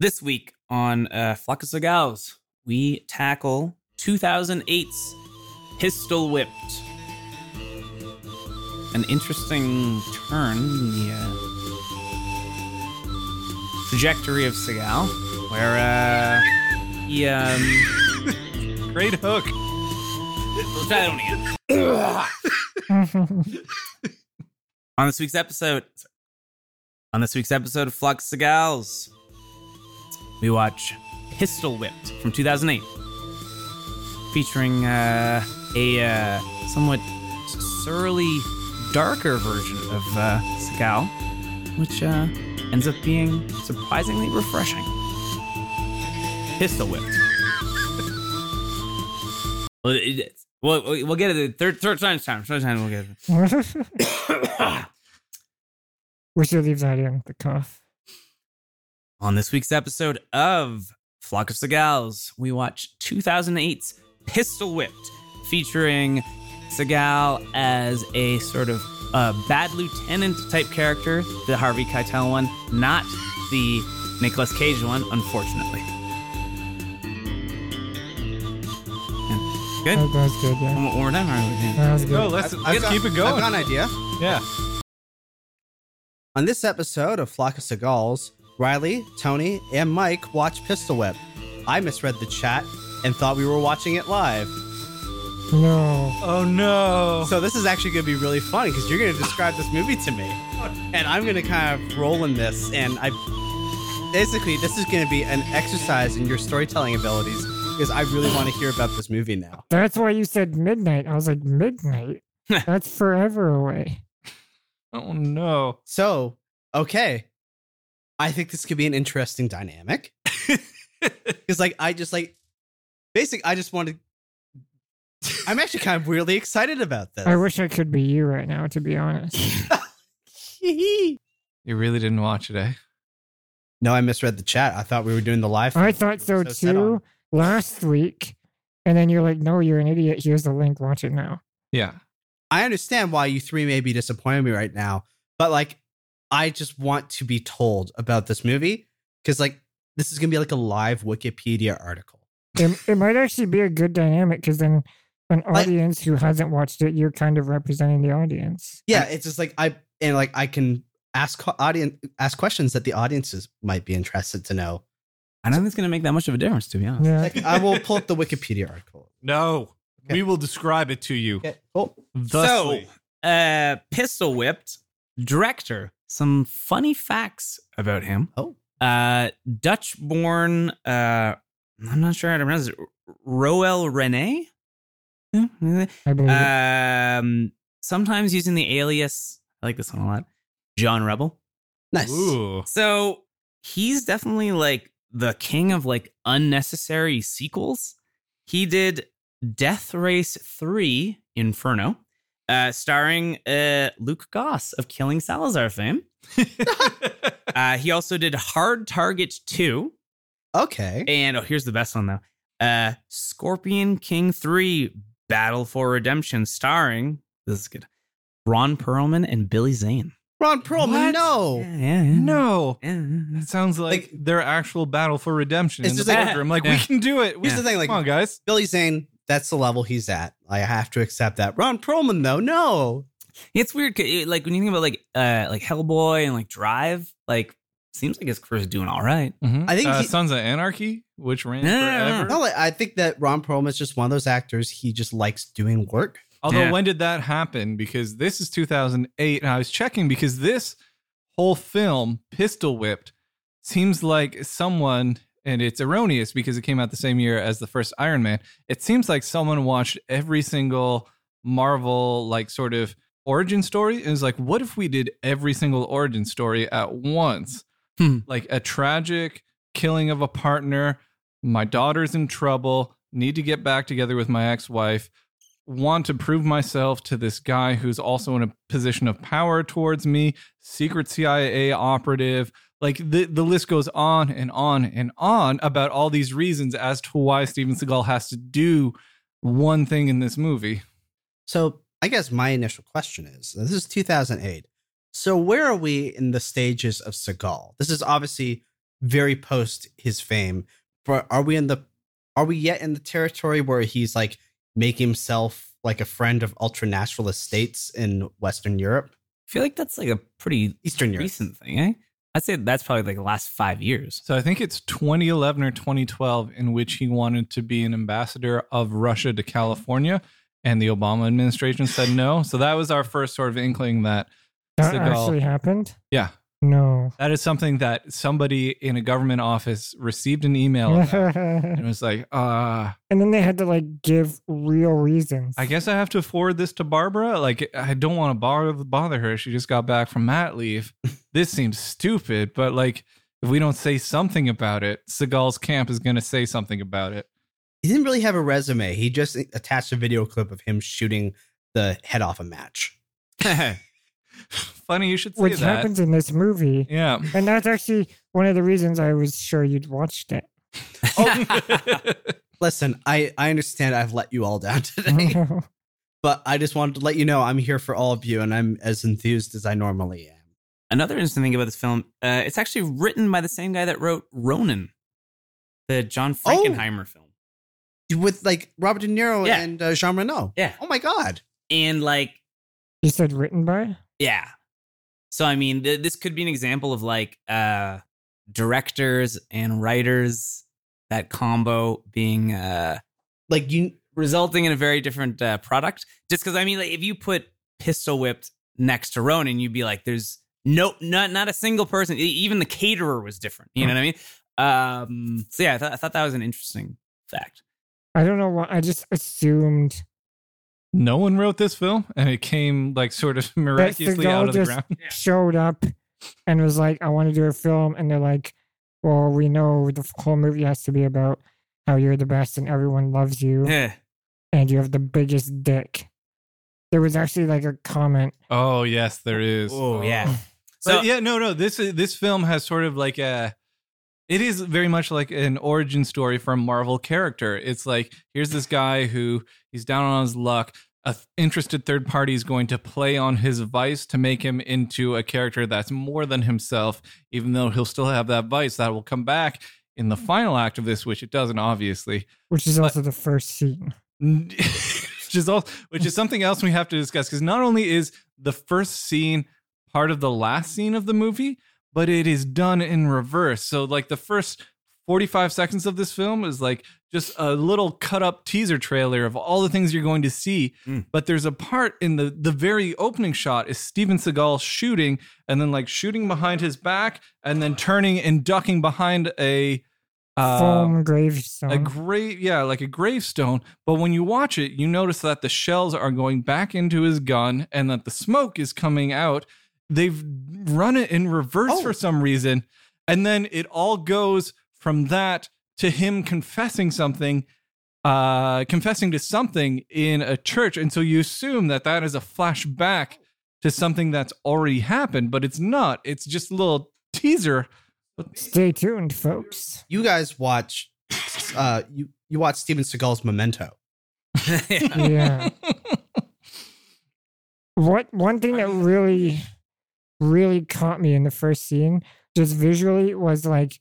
This week on uh, Flock of Seagals, we tackle 2008's Pistol Whipped. An interesting turn in the uh, trajectory of Seagal, where uh, he um, Great hook. We'll try that one again. On this week's episode, on this week's episode of Flux Cigars, we watch Pistol Whipped from 2008, featuring uh, a uh, somewhat surly, darker version of uh, Seagal, which uh, ends up being surprisingly refreshing. Pistol Whipped. Well, it, we'll, we'll get it. Third, third time's time. Third time we'll get it. we should leave that in the cough. On this week's episode of Flock of Seagals, we watch 2008's Pistol Whipped, featuring Seagal as a sort of uh, bad lieutenant type character, the Harvey Keitel one, not the Nicolas Cage one, unfortunately. Good? That, that was good, yeah. One more- one more time? All right, we can- That was good. Go, let's, I've let's got- keep it going. I've got an idea. Yeah. On this episode of Flock of Seagals, Riley, Tony, and Mike watch Pistol Whip. I misread the chat and thought we were watching it live. No. Oh no. So this is actually going to be really fun because you're going to describe this movie to me, and I'm going to kind of roll in this. And I basically this is going to be an exercise in your storytelling abilities because I really want to hear about this movie now. That's why you said midnight. I was like, midnight? That's forever away. oh no. So okay, I think this could be an interesting dynamic. because like I just like basic I just wanted I'm actually kind of weirdly excited about this. I wish I could be you right now, to be honest. You really didn't watch it, eh? no, I misread the chat. I thought we were doing the live. I thought so set on. too last week. And then you're like, no, you're an idiot. Here's the link. Watch it now. Yeah. I understand why you three may be disappointing me right now, but like I just want to be told about this movie because like this is gonna be like a live Wikipedia article. It, it might actually be a good dynamic because then an Like- audience who hasn't watched it, you're kind of representing the audience. Yeah, it's just like I and like I can ask audience ask questions that the audiences might be interested to know. I don't think it's going to make that much of a difference, to be honest. Yeah. Like, I will pull up the Wikipedia article. No. Okay. We will describe it to you. Okay, cool. Thusly. So, uh, Pistol Whipped director. Some funny facts about him. Oh. Uh, Dutch born, uh, I'm not sure how to pronounce it. Roel Reiné? I believe it. Um, sometimes using the alias, I like this one a lot, John Rebel. Nice. Ooh. So he's definitely like the king of like unnecessary sequels. He did Death Race 3 Inferno, uh, starring uh, Luke Goss of Killing Salazar fame. Uh, he also did Hard Target 2. Okay. And oh, here's the best one though. Uh, Scorpion King 3 Battle for Redemption, starring, this is good, Ron Perlman and Billy Zane. Ron Perlman, What? no. Yeah, yeah, yeah. no. That sounds like, Like- their actual battle for redemption It's in the just like- boardroom. Like, we can do it. We Here's the thing, like Come on, guys. Billy Zane, that's the level he's at. I have to accept that. Ron Perlman, though, no. It's weird, like when you think about like uh like Hellboy and like Drive, like seems like his career's doing all right. I think uh, he- Sons of Anarchy, which ran No, no, no, forever. No, like, I think that Ron Perlman's just one of those actors. He just likes doing work. Although, Yeah. when did that happen? Because this is 2008, and I was checking because this whole film, Pistol Whipped, seems like someone, and it's erroneous because it came out the same year as the first Iron Man. It seems like someone watched every single Marvel, like, sort of origin story and was like, what if we did every single origin story at once? Hmm. Like a tragic killing of a partner, my daughter's in trouble, need to get back together with my ex wife want to prove myself to this guy who's also in a position of power towards me, secret CIA operative. Like the, the list goes on and on and on about all these reasons as to why Steven Seagal has to do one thing in this movie. So I guess my initial question is this is 2008. So where are we in the stages of Seagal? This is obviously very post his fame. But are we in the are we yet in the territory where he's like making himself like a friend of ultranaturalist states in Western Europe, I feel like that's like a pretty Eastern Europe? recent thing, eh? I'd say that's probably like the last five years. So I think it's 2011 or 2012 in which he wanted to be an ambassador of Russia to California, and the Obama administration said no. So that was our first sort of inkling that That Seagal- actually happened? yeah, No. that is something that somebody in a government office received an email and and was like, uh, And then they had to like give real reasons. I guess I have to forward this to Barbara. Like, I don't want to bother bother her. She just got back from mat leave. this seems stupid, but like, if we don't say something about it, Seagal's camp is going to say something about it. He didn't really have a resume. He just attached a video clip of him shooting the head off a match. Funny you should say Which that. happens in this movie. Yeah. And that's actually one of the reasons I was sure you'd watched it. Listen, I I understand I've let you all down today, but I just wanted to let you know I'm here for all of you, and I'm as enthused as I normally am. Another interesting thing about this film, uh, it's actually written by the same guy that wrote Ronin, the John Frankenheimer film. With like Robert De Niro Yeah. and uh, Jean Reno. Yeah. Oh my god. And like, you said written by? Yeah. So I mean, th- this could be an example of like uh, directors and writers that combo being uh, Like you resulting in a very different uh, product. Just because I mean, like, if you put Pistol Whipped next to Ronin, you'd be like, there's no, not not a single person. Even the caterer was different. You know what I mean? Um, so yeah, I thought I thought that was an interesting fact. I don't know why. I just assumed no one wrote this film, and it came like sort of miraculously out of the just- ground. showed up and was like, I want to do a film. And they're like, well, we know the whole movie has to be about how you're the best and everyone loves you Yeah. and you have the biggest dick. There was actually like a comment. Oh yes, there is. Oh yeah. So So yeah, no, no. This this film has sort of like a. It is very much like an origin story for a Marvel character. It's like here's this guy who he's down on his luck. A th- interested third party is going to play on his vice to make him into a character that's more than himself, even though he'll still have that vice that will come back in the final act of this, which it doesn't obviously. Which is also the first scene. which is all which is something else we have to discuss because not only is the first scene part of the last scene of the movie but it is done in reverse so like the first 45 seconds of this film is like just a little cut up teaser trailer of all the things you're going to see Mm. but there's a part in the the very opening shot is Steven Seagal shooting and then like shooting behind his back and then turning and ducking behind a uh, Foam gravestone. a grave yeah like a gravestone but when you watch it you notice that the shells are going back into his gun and that the smoke is coming out they've run it in reverse Oh. for some reason and then it all goes from that to him confessing something uh confessing to something in a church and so you assume that that is a flashback to something that's already happened but it's not it's just a little teaser Stay tuned, folks. you guys watch uh you you watch Steven Seagal's Memento. Yeah. what one thing that really really caught me in the first scene just visually was like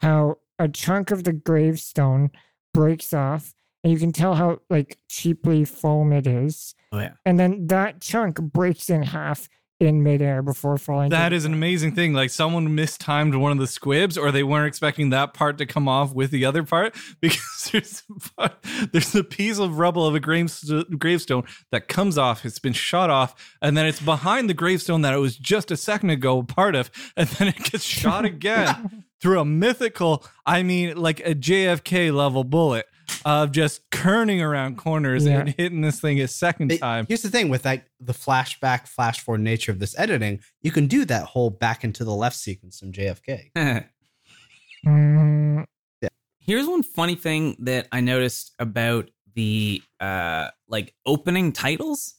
how a chunk of the gravestone breaks off and you can tell how like cheaply foam it is Oh yeah. and then that chunk breaks in half in midair before falling That is an amazing thing. Like someone mistimed one of the squibs, or they weren't expecting that part to come off with the other part because there's a, part- there's a piece of rubble of a gravestone that comes off. It's been shot off, and then it's behind the gravestone that it was just a second ago part of, and then it gets shot again through a mythical, I mean, like a JFK level bullet of just kerning around corners Yeah. and hitting this thing a second It- time. here's the thing with like the flashback, flash forward nature of this editing, you can do that whole back into the left sequence from JFK. Mm, Here's one funny thing that I noticed about the uh like opening titles.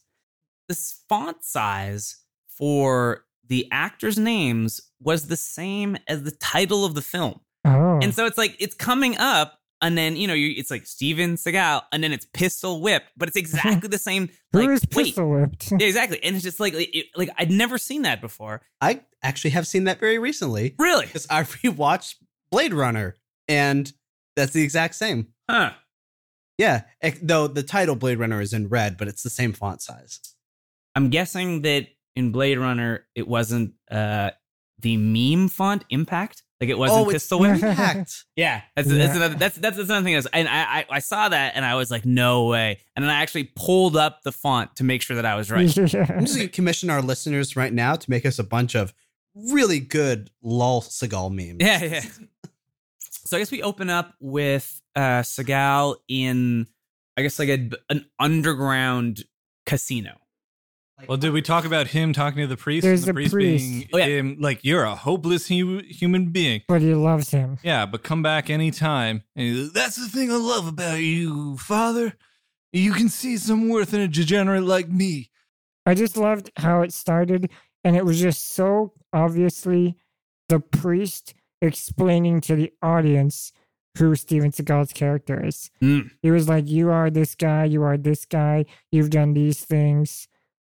The font size for the actors' names was the same as the title of the film. oh And so it's like it's coming up and then you know you it's like Steven Seagal and then it's pistol whipped, but it's exactly the same who like is wait. pistol whipped Yeah, exactly. And it's just like it, like I'd never seen that before. I actually have seen that very recently Really? because I rewatched Blade Runner, and that's the exact same. Huh. Yeah, ec- though the title Blade Runner is in red, but it's the same font size. I'm guessing that in Blade Runner it wasn't uh the meme font impact. Like it wasn't oh, it's Pistol Whip. Impact. Yeah, that's Yeah. that's another that's that's, that's another thing. Is, and I, I I saw that and I was like, no way. And then I actually pulled up the font to make sure that I was right. I'm just gonna commission our listeners right now to make us a bunch of really good lol Seagal memes. Yeah, yeah. So I guess we open up with uh Seagal in I guess like a, an underground casino. Well, did we talk about him talking to the priest? There's and the a priest. being Oh, yeah. him, like you're a hopeless hu- human being. but he loves him. Yeah, but come back anytime. And he's, That's the thing I love about you, Father. You can see some worth in a degenerate like me. I just loved how it started, and it was just so obviously the priest explaining to the audience who Steven Seagal's character is. Mm. He was like, You are this guy, you are this guy, you've done these things.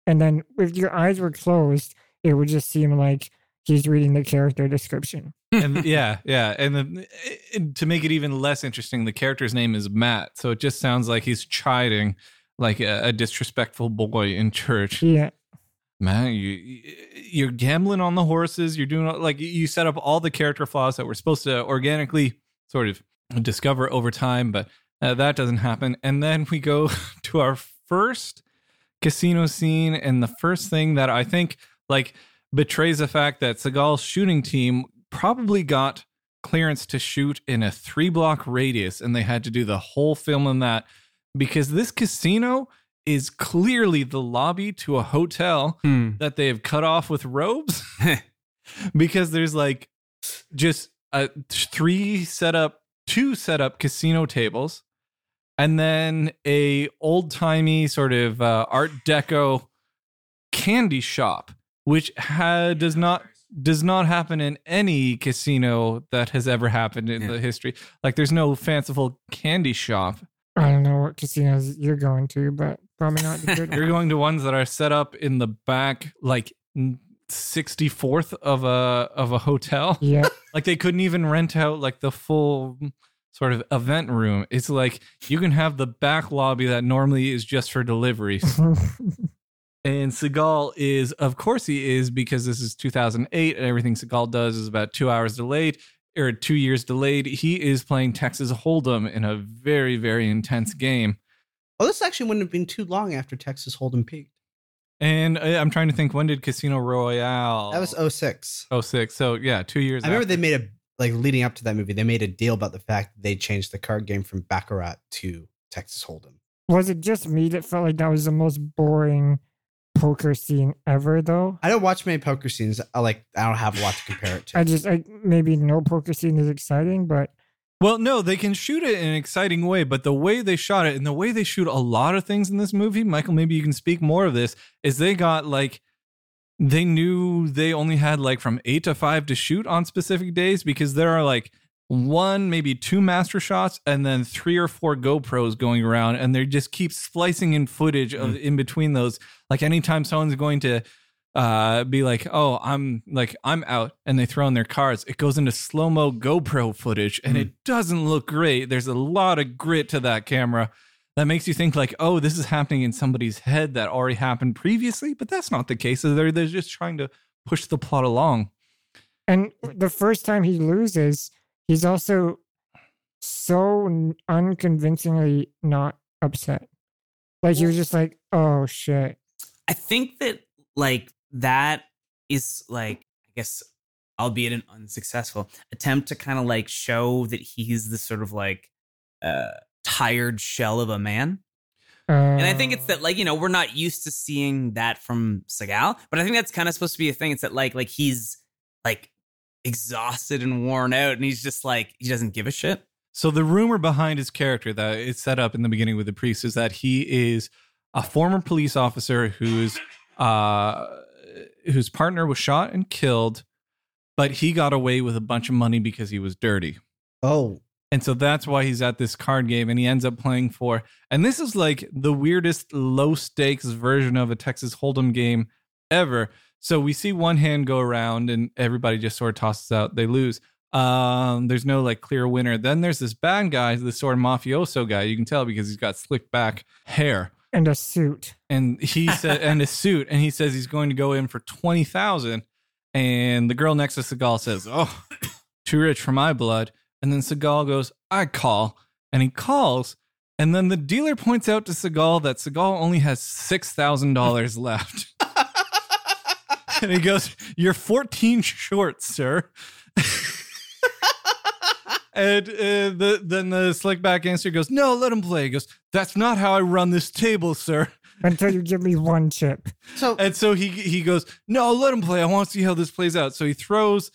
And then if your eyes were closed, it would just seem like he's reading the character description. And yeah, yeah. And then and to make it even less interesting, the character's name is Matt. So it just sounds like he's chiding like a, a disrespectful boy in church. Yeah. Man, you you're gambling on the horses. You're doing like you set up all the character flaws that we're supposed to organically sort of discover over time, but uh, that doesn't happen. And then we go to our first casino scene, and the first thing that I think like betrays the fact that Seagal's shooting team probably got clearance to shoot in a three block radius, and they had to do the whole film in that because this casino is clearly the lobby to a hotel Hmm. that they have cut off with robes because there's like just a three set up two set up casino tables and then a old timey sort of uh, art deco candy shop which ha- does not does not happen in any casino that has ever happened in Yeah. the history like there's no fanciful candy shop I don't know what casinos you're going to, but probably not the good You're going to ones that are set up in the back, like sixty fourth of a of a hotel. Yeah. Like they couldn't even rent out like the full sort of event room. It's like you can have the back lobby that normally is just for deliveries. And Seagal is, of course, he is because this is 2008 and everything Seagal does is about two hours delayed or two years delayed. He is playing Texas Hold'em in a very, very intense game. Well, this actually wouldn't have been too long after Texas Hold'em peaked. And I- I'm trying to think when did Casino Royale? That was 06. 06. So yeah, two years. I remember after. they made a like leading up to that movie. They made a deal about the fact that they changed the card game from Baccarat to Texas Hold'em. was it just me that felt like that was the most boring poker scene ever, though? I don't watch many poker scenes. I like. I don't have a lot to compare it to. I just, like maybe no poker scene is exciting, but Well, no, they can shoot it in an exciting way, but the way they shot it and the way they shoot a lot of things in this movie, Michael, maybe you can speak more of this, is they got like they knew they only had like from eight to five to shoot on specific days because there are like one, maybe two master shots, and then three or four GoPros going around, and they just keep splicing in footage of in between those. Like anytime someone's going to uh be like oh i'm like i'm out and they throw in their cards it goes into slow-mo gopro footage and it doesn't look great. There's a lot of grit to that camera that makes you think like oh this is happening in somebody's head that already happened previously but that's not the case they're, they're just trying to push the plot along And the first time he loses, he's also so unconvincingly not upset. Like he was just like, "Oh shit." I think that like that is like I guess albeit an unsuccessful attempt to kind of like show that he's the sort of like uh tired shell of a man. Uh, And I think it's that like, you know, we're not used to seeing that from Seagal, but I think that's kind of supposed to be a thing. It's that like like he's like exhausted and worn out and he's just like he doesn't give a shit. So the rumor behind his character that is set up in the beginning with the priest is that he is a former police officer whose uh whose partner was shot and killed, but he got away with a bunch of money because he was dirty. Oh, And so that's why he's at this card game and he ends up playing for and this is like the weirdest low stakes version of a Texas Hold'em game ever. So we see one hand go around and everybody just sort of tosses out, they lose. Um, there's no like clear winner. Then there's this bad guy, this sort of mafioso guy. You can tell because he's got slick back hair And a suit. and he said and a suit and he says he's going to go in for 20,000 and the girl next to Seagal says, "Oh, too rich for my blood." And then Seagal goes, "I call." And he calls and then the dealer points out to Seagal that Seagal only has $6,000 left. and he goes, "You're 14 short, sir." And uh, the, then the slick back answer goes, No, let him play. He goes, That's not how I run this table, sir. Until you give me one chip. So And so he he goes, No, let him play. I want to see how this plays out. So he throws,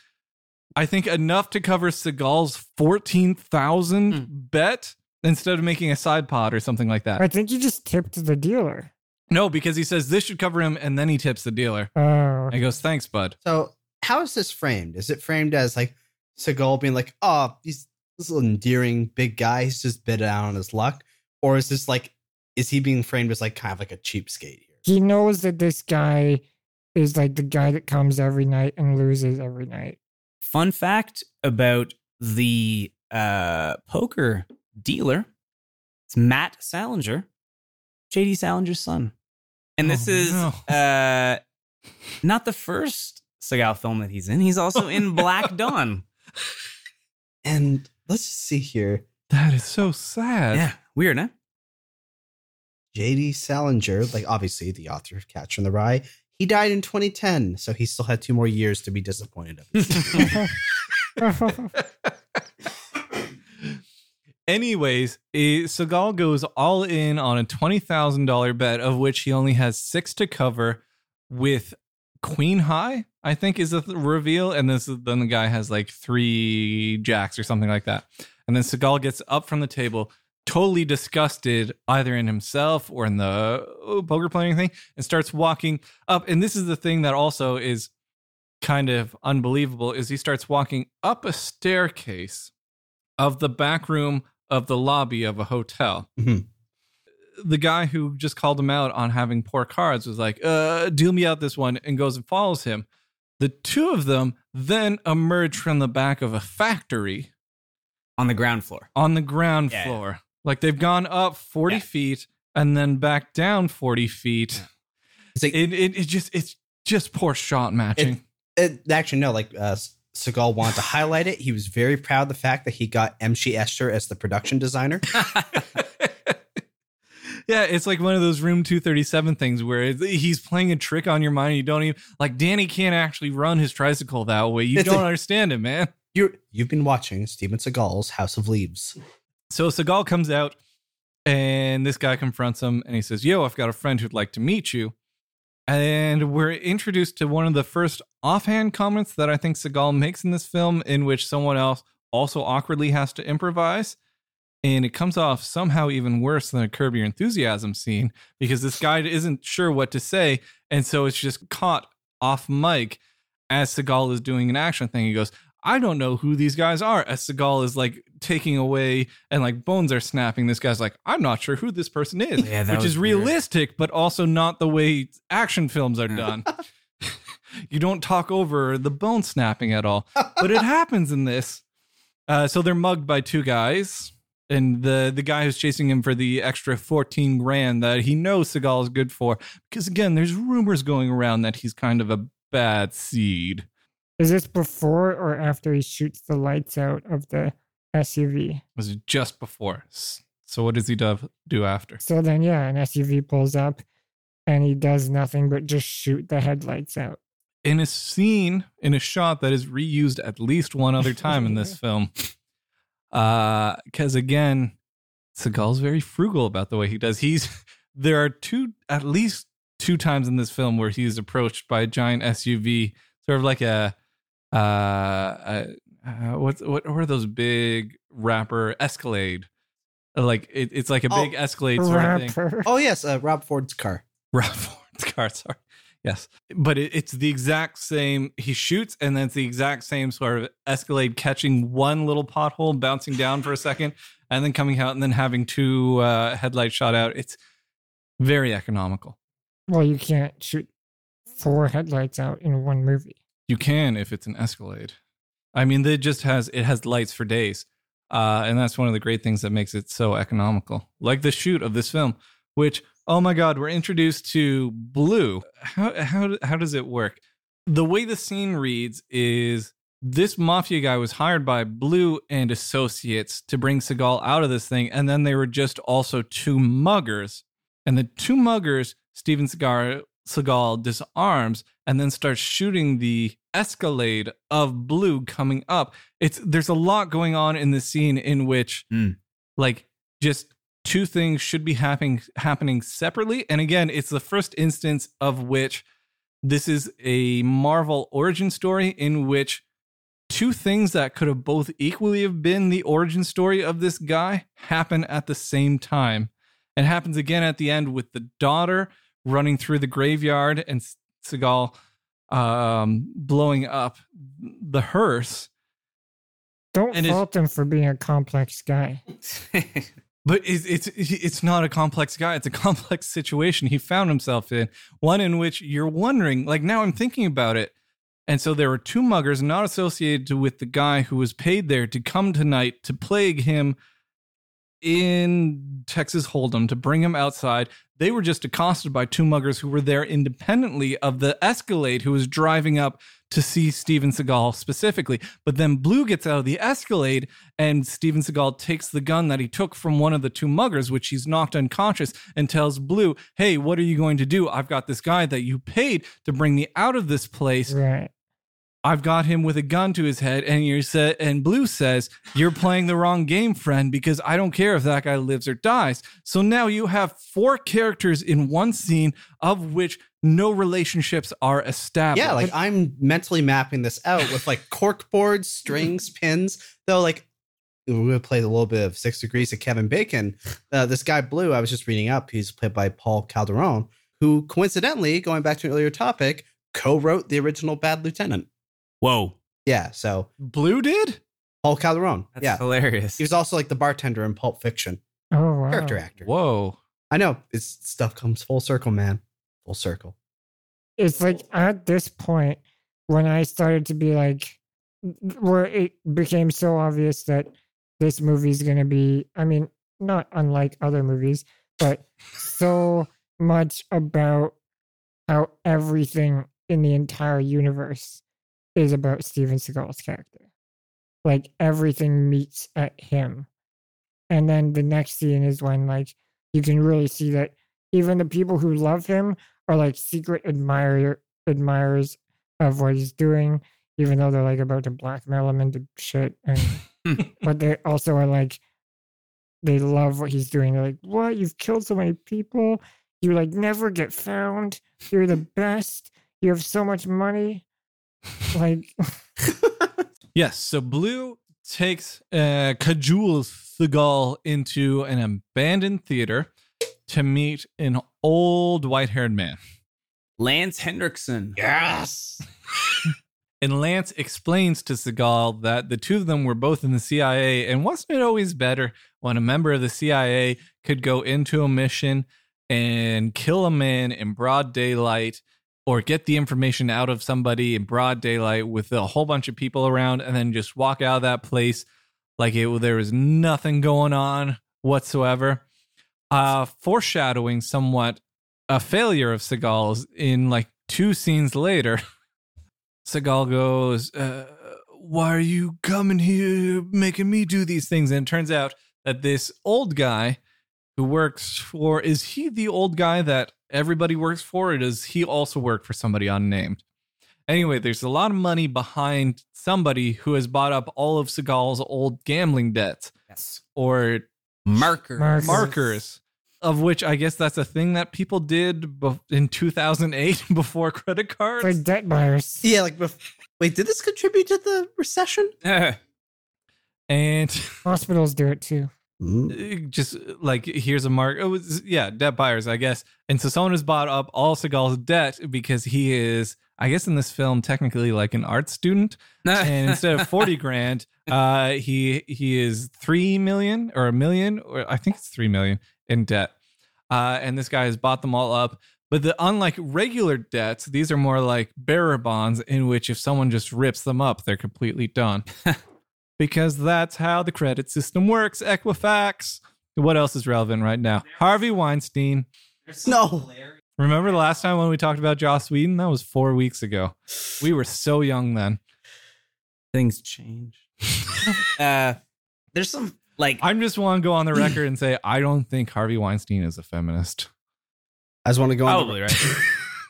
I think, enough to cover Seagal's 14,000 Hmm. bet instead of making a side pot or something like that. I think you just tipped the dealer. No, because he says this should cover him and then he tips the dealer. Oh. And he goes, Thanks, bud. So how is this framed? Is it framed as like Seagal being like, oh, he's this little endearing big guy, he's just bit out on his luck? Or is this like is he being framed as like kind of like a cheapskate here? He knows that this guy is like the guy that comes every night and loses every night. Fun fact about the uh, poker dealer: it's Matt Salinger, JD Salinger's son, and this Oh, is no. uh, not the first Seagal film that he's in. He's also in Black Dawn. And let's just see here. That is so sad. Yeah, weird, huh? JD Salinger, like obviously the author of Catcher in the Rye, he died in 2010, so he still had two more years to be disappointed of. Anyways, Seagal goes all in on a twenty thousand dollar bet, of which he only has six to cover, with Queen High. I think is the th- reveal, and this then the guy has like three jacks or something like that, and then Seagal gets up from the table, totally disgusted either in himself or in the poker playing thing, and starts walking up. And this is the thing that also is kind of unbelievable: is he starts walking up a staircase of the back room of the lobby of a hotel. Mhm. The guy who just called him out on having poor cards was like, uh, deal me out this one, and goes and follows him. The two of them then emerge from the back of a factory On the ground floor. on the ground Yeah. floor. Like they've gone up 40 Yeah. feet and then back down 40 feet. It's like It, it, it just, it's just poor shot matching. it, actually no, like uh, Seagal wanted to highlight it. He was very proud of the fact that he got M.C. Escher as the production designer. yeah, it's like one of those room 237 things where he's playing a trick on your mind. And you don't even like Danny can't actually run his tricycle that way. You It's don't a- understand it, man. You you've been watching Steven Seagal's House of Leaves. So Seagal comes out and this guy confronts him and he says, Yo, I've got a friend who'd like to meet you. And we're introduced to one of the first offhand comments that I think Seagal makes in this film, in which someone else also awkwardly has to improvise. And it comes off somehow even worse than a Curb Your Enthusiasm scene because this guy isn't sure what to say. And so it's just caught off mic as Seagal is doing an action thing. He goes, I don't know who these guys are. As Seagal is like taking away and like bones are snapping. This guy's like, I'm not sure who this person is, Yeah, which is weird. realistic, but also not the way action films are done. you don't talk over the bone snapping at all, but it happens in this. Uh, so they're mugged by two guys, and the the guy who's chasing him for the extra fourteen grand that he knows Seagal is good for, because again, there's rumors going around that he's kind of a bad seed. Is this before or after he shoots the lights out of the SUV? It was it just before. So what does he do, do after? So then, yeah, an SUV pulls up and he does nothing but just shoot the headlights out. In a scene, in a shot that is reused at least one other time in this film. Uh, because again, Seagal's very frugal about the way he does. He's there are two at least two times in this film where he's approached by a giant SUV, sort of like a uh, uh, uh what what what are those big rapper Escalade? Like it, it's like a Oh, big Escalade sort of thing. Oh yes, uh, Rob Ford's car. Rob Ford's car, sorry. Yes. But it, it's the exact same. He shoots, and then it's the exact same sort of Escalade catching one little pothole, bouncing down for a second, and then coming out and then having two uh, headlights shot out. It's very economical. Well, you can't shoot four headlights out in one movie. You can if it's an Escalade. I mean, it just has it has lights for days, uh, and that's one of the great things that makes it so economical. Like the shoot of this film, which oh my god, we're introduced to Blue. How how how does it work? The way the scene reads is this mafia guy was hired by Blue and Associates to bring Seagal out of this thing, and then they were just also two muggers, and the two muggers, Steven Seagal, Seagal disarms and then starts shooting the escalade of Blue coming up. It's there's a lot going on in the scene in which, Mm. like, just two things should be happening happening separately, and again, it's the first instance of which this is a Marvel origin story in which two things that could have both equally have been the origin story of this guy happen at the same time. It happens again at the end with the daughter running through the graveyard and S- Seagal um, blowing up the hearse. Don't And fault him for being a complex guy. But it's, it's it's not a complex guy. It's a complex situation he found himself in. One in which you're wondering, like now I'm thinking about it. And so there were two muggers not associated with the guy who was paid there to come tonight to plague him in Texas Hold'em to bring him outside. They were just accosted by two muggers who were there independently of the Escalade who was driving up to see Steven Seagal specifically. But then Blue gets out of the Escalade and Steven Seagal takes the gun that he took from one of the two muggers, which he's knocked unconscious, and tells Blue, Hey, what are you going to do? I've got this guy that you paid to bring me out of this place. Right. I've got him with a gun to his head, and you said, and Blue says, "You're playing the wrong game, friend, because I don't care if that guy lives or dies." So now you have four characters in one scene, of which no relationships are established. Yeah, like I'm mentally mapping this out with like cork boards, strings, pins. Though, like we're gonna play a little bit of Six Degrees of Kevin Bacon. Uh, this guy Blue, I was just reading up. He's played by Paul Calderon, who coincidentally, going back to an earlier topic, co-wrote the original Bad Lieutenant. Whoa, Yeah, so Blue did. Paul Calderon. that's yeah, hilarious. he was also like the bartender in Pulp Fiction, Oh wow. character actor. Whoa. I know, it's stuff comes full circle, man. Full circle. It's like at this point when I started to be like, where it became so obvious that this movie's going to be, I mean, not unlike other movies, but so much about how everything in the entire universe is about Steven Seagal's character. Like everything meets at him. And then the next scene is when like you can really see that even the people who love him are like secret admirer admirers of what he's doing, even though they're like about to blackmail him into shit. And but they also are like they love what he's doing. They're like, What? You've killed so many people. You like never get found. You're the best. You have so much money. Like Yes. So Blue takes uh, cajoles Seagal into an abandoned theater to meet an old white-haired man. Lance Henriksen. Yes. And Lance explains to Seagal that the two of them were both in the CIA, and wasn't it always better when a member of the CIA could go into a mission and kill a man in broad daylight or get the information out of somebody in broad daylight with a whole bunch of people around and then just walk out of that place like it there was nothing going on whatsoever? Uh, foreshadowing somewhat a failure of Seagal's in like two scenes later. Seagal goes, uh, Why are you coming here making me do these things? And it turns out that this old guy who works for is he the old guy that everybody works for, or does he also work for somebody unnamed? Anyway, there's a lot of money behind somebody who has bought up all of Seagal's old gambling debts Yes. or Marker. Markers. markers, of which I guess that's a thing that people did in 2008 before credit cards. for debt buyers. Yeah, like bef- wait, did this contribute to the recession? and Hospitals do it too. Mm. uh, just like here's a mark. Oh, it's- yeah, debt buyers, I guess. And so someone has bought up all Seagal's debt because he is, I guess, in this film, technically like an art student. And instead of forty grand, uh, he he is three million or a million, or I think it's three million in debt. Uh, and this guy has bought them all up. But the unlike regular debts, these are more like bearer bonds in which if someone just rips them up, they're completely done. because that's how the credit system works. Equifax. What else is relevant right now? Harvey Weinstein. No. Remember the last time when we talked about Joss Whedon? That was four weeks ago. We were so young then. Things change. uh, there's some like I'm just want to go on the record and say I don't think Harvey Weinstein is a feminist. I just want to go on. probably The, right.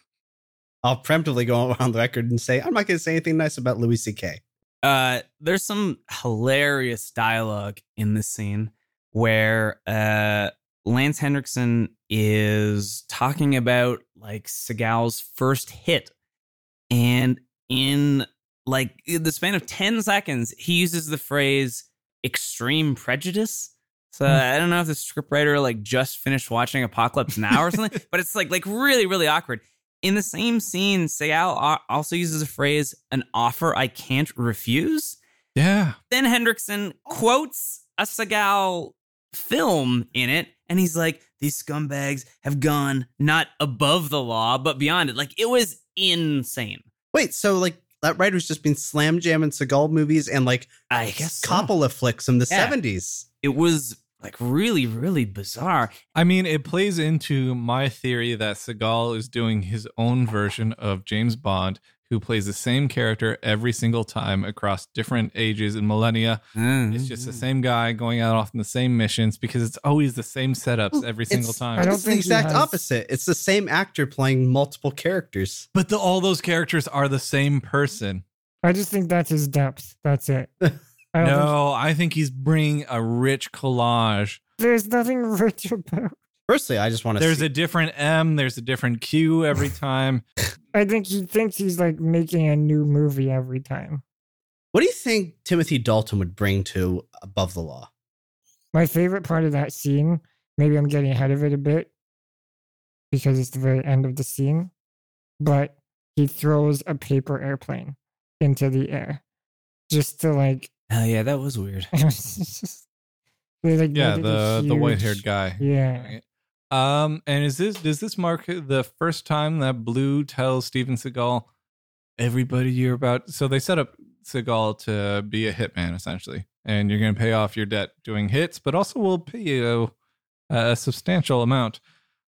I'll preemptively go on the record and say I'm not going to say anything nice about Louis C.K. Uh, there's some hilarious dialogue in this scene where uh, Lance Henriksen is talking about like Seagal's first hit, and in like in the span of ten seconds, he uses the phrase "extreme prejudice." So I don't know if the scriptwriter like just finished watching Apocalypse Now or something, but it's like like really really awkward. In the same scene, Seagal al- also uses a phrase, "an offer I can't refuse." Yeah. Then Henriksen quotes a Seagal film in it, and he's like, "These scumbags have gone not above the law, but beyond it." Like it was insane. Wait, so like that writer's just been slam jamming Seagal movies and like I guess so. Coppola flicks from the Yeah. 70s. it was like really, really bizarre. I mean, it plays into my theory that Seagal is doing his own version of James Bond, who plays the same character every single time across different ages and millennia. It's just the mm-hmm. same guy going out off on the same missions because it's always the same setups every It's- single I time. don't It's the think he exact has- opposite. It's the same actor playing multiple characters. But the, all those characters are the same person. I just think that's his depth. That's it. I don't think- No, I think he's bringing a rich collage. there's nothing rich about. Personally, I just want to There's see. a different M, there's a different Q every time. I think he thinks he's like making a new movie every time. what do you think Timothy Dalton would bring to Above the Law? My favorite part of that scene, maybe I'm getting ahead of it a bit because it's the very end of the scene, but he throws a paper airplane into the air just to like, Hell yeah, that was weird. they, like Yeah, made it a the the white haired guy. Yeah. Um, and is this does this mark the first time that Blue tells Steven Seagal everybody you're about? So they set up Seagal to be a hitman essentially, and you're going to pay off your debt doing hits, but also we'll pay you a substantial amount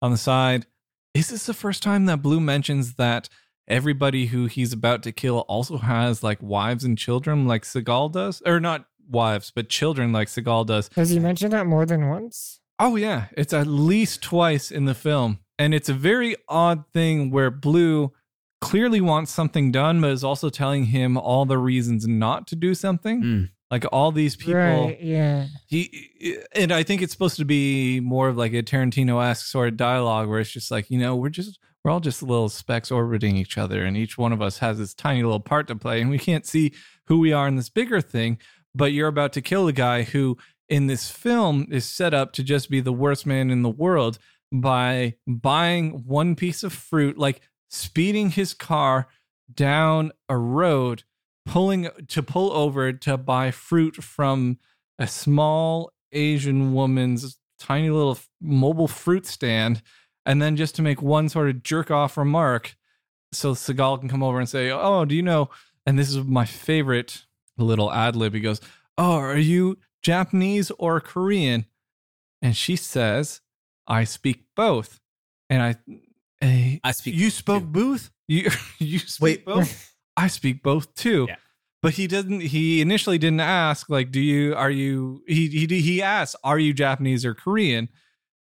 on the side. Is this the first time that Blue mentions that everybody who he's about to kill also has like wives and children, like Seagal does, or not wives, but children, like Seagal does? Does he mention that more than once? Oh yeah, it's at least twice in the film, and it's a very odd thing where Blue clearly wants something done, but is also telling him all the reasons not to do something. Mm. Like all these people, Right. Yeah. he and I think it's supposed to be more of like a Tarantino-esque sort of dialogue where it's just like you know we're just we're all just little specks orbiting each other, and each one of us has this tiny little part to play, and we can't see who we are in this bigger thing. But you're about to kill the guy who, in this film, is set up to just be the worst man in the world by buying one piece of fruit, like speeding his car down a road, pulling to pull over to buy fruit from a small Asian woman's tiny little mobile fruit stand, and then just to make one sort of jerk off remark so Seagal can come over and say, Oh, do you know? And this is my favorite little ad lib. He goes, Oh, are you Japanese or Korean? And she says, I speak both. And I, eh, I speak. you spoke too. both? You, you speak Wait. both? I speak both too. Yeah. But he doesn't. He initially didn't ask. Like, do you? Are you? He he he asked, "Are you Japanese or Korean?"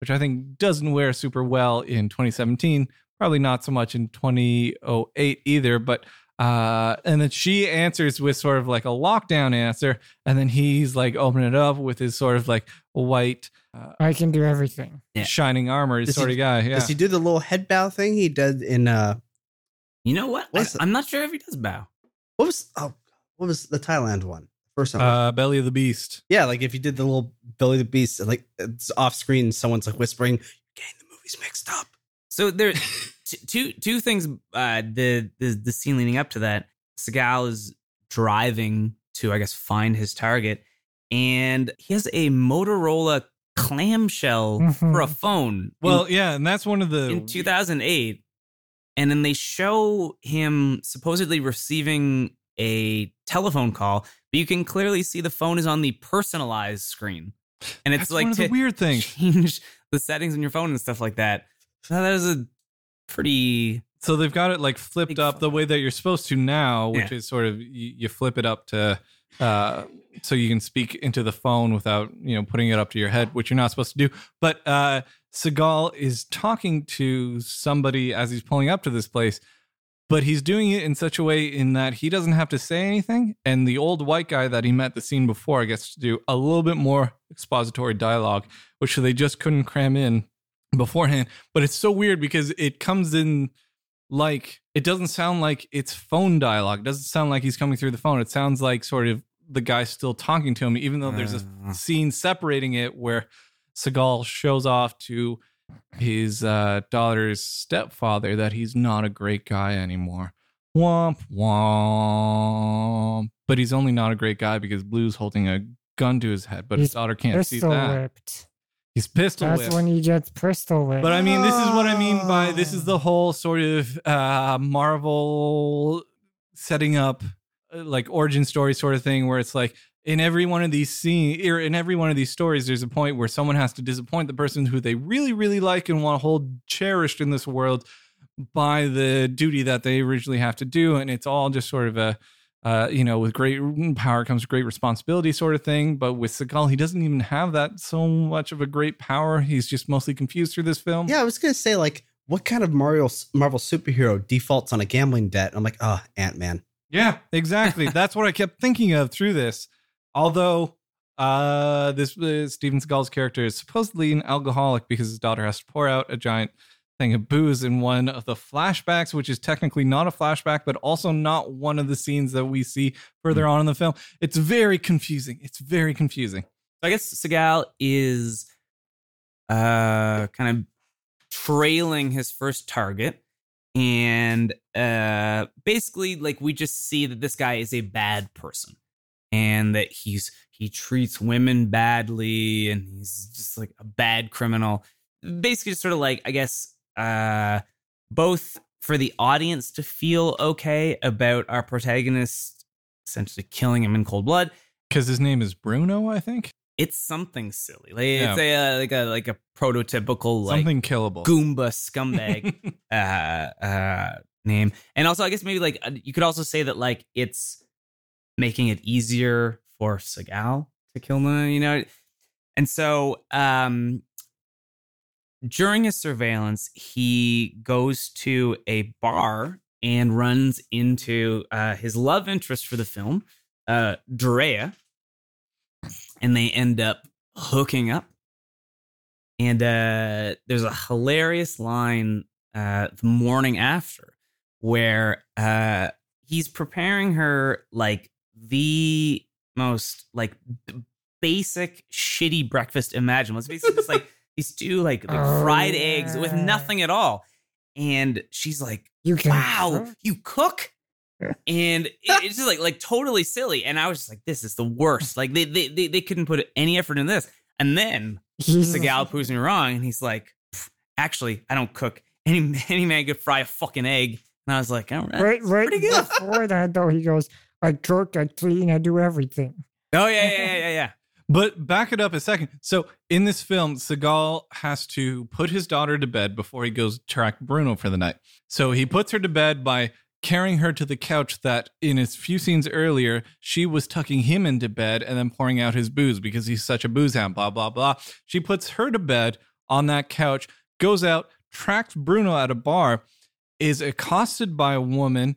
Which I think doesn't wear super well in 2017. Probably not so much in 2008 either. But uh, and then she answers with sort of like a lockdown answer, and then he's like opening it up with his sort of like white uh, I can do everything. Shining armor Does sort he- of guy. Yeah. Does he do the little head bow thing he did in uh You know what? What's I, am not sure if he does bow. what was oh what was the Thailand one? First one. uh, Belly of the Beast. yeah, like if you did the little Belly of the Beast, like it's off screen, someone's like whispering, You're getting the movies mixed up. So there, t- two two things. Uh, the the the scene leading up to that, Seagal is driving to, I guess, find his target, and he has a Motorola clamshell for a phone. Well, yeah, and that's one of the in 2008 and then they show him supposedly receiving a telephone call but you can clearly see the phone is on the personalized screen and it's that's like to the weird things. change the settings on your phone and stuff like that so that is a pretty So they've got it like flipped up phone. the way that you're supposed to now, which Yeah. is sort of you, you flip it up to uh so you can speak into the phone without, you know, putting it up to your head, which you're not supposed to do. But uh Seagal is talking to somebody as he's pulling up to this place, but he's doing it in such a way in that he doesn't have to say anything. And the old white guy that he met the scene before gets to do a little bit more expository dialogue, which they just couldn't cram in beforehand. But it's so weird because it comes in like it doesn't sound like it's phone dialogue. It doesn't sound like he's coming through the phone. It sounds like sort of the guy still talking to him, even though there's a Uh. scene separating it where Seagal shows off to his uh, daughter's stepfather that he's not a great guy anymore. Womp womp. But he's only not a great guy because Blue's holding a gun to his head, but his daughter can't see that. whipped. He's pistol That's whipped. when he gets pistol whipped. But I mean, this is what I mean by this is the whole sort of uh, Marvel setting up uh, like origin story sort of thing where it's like in every one of these scenes or er, in every one of these stories, there's a point where someone has to disappoint the person who they really, really like and want to hold cherished in this world by the duty that they originally have to do. And it's all just sort of a uh, you know, with great mm, power comes great responsibility, sort of thing. But with Seagal, he doesn't even have that so much of a great power. He's just mostly confused through this film. Yeah, I was gonna say like, what kind of Mario Marvel superhero defaults on a gambling debt? I'm like, ah, oh, Ant Man. Yeah, exactly. That's what I kept thinking of through this. Although uh, this uh, Steven Seagal's character is supposedly an alcoholic because his daughter has to pour out a giant thing of booze in one of the flashbacks, which is technically not a flashback, but also not one of the scenes that we see further on in the film. It's very confusing. It's very confusing. So I guess Seagal is uh kind of trailing his first target. And uh basically like we just see that this guy is a bad person and that he's he treats women badly and he's just like a bad criminal. Basically just sort of like I guess uh both for the audience to feel okay about our protagonist essentially killing him in cold blood Because his name is Bruno, I think. it's something silly. Like Yeah. it's a uh, like a like a prototypical like Something killable. Goomba scumbag uh uh name. And also I guess maybe like uh, you could also say that like it's making it easier for Seagal to kill them, you know. And so um during his surveillance, he goes to a bar and runs into uh, his love interest for the film, uh, Drea, and they end up hooking up. And uh, there's a hilarious line uh, the morning after where uh, he's preparing her like the most like b- basic shitty breakfast imaginable. It's basically just like these two like, like Oh, fried eggs with nothing at all. And she's like, you can wow, cook? you cook? and it- it's just like like totally silly. And I was just like, this is the worst. Like they they they, they couldn't put any effort in this. And then He's Seagal proves me wrong, and he's like, actually, I don't cook. Any any man could fry a fucking egg. And I was like, all right, right, right pretty good. before that though. He goes, "I cook, I clean, I do everything." Oh yeah, yeah, yeah, yeah. But back it up a second. So in this film, Seagal has to put his daughter to bed before he goes track Bruno for the night. So he puts her to bed by carrying her to the couch that in his few scenes earlier, she was tucking him into bed and then pouring out his booze because he's such a booze hound, blah, blah, blah. She puts her to bed on that couch, goes out, tracks Bruno at a bar, is accosted by a woman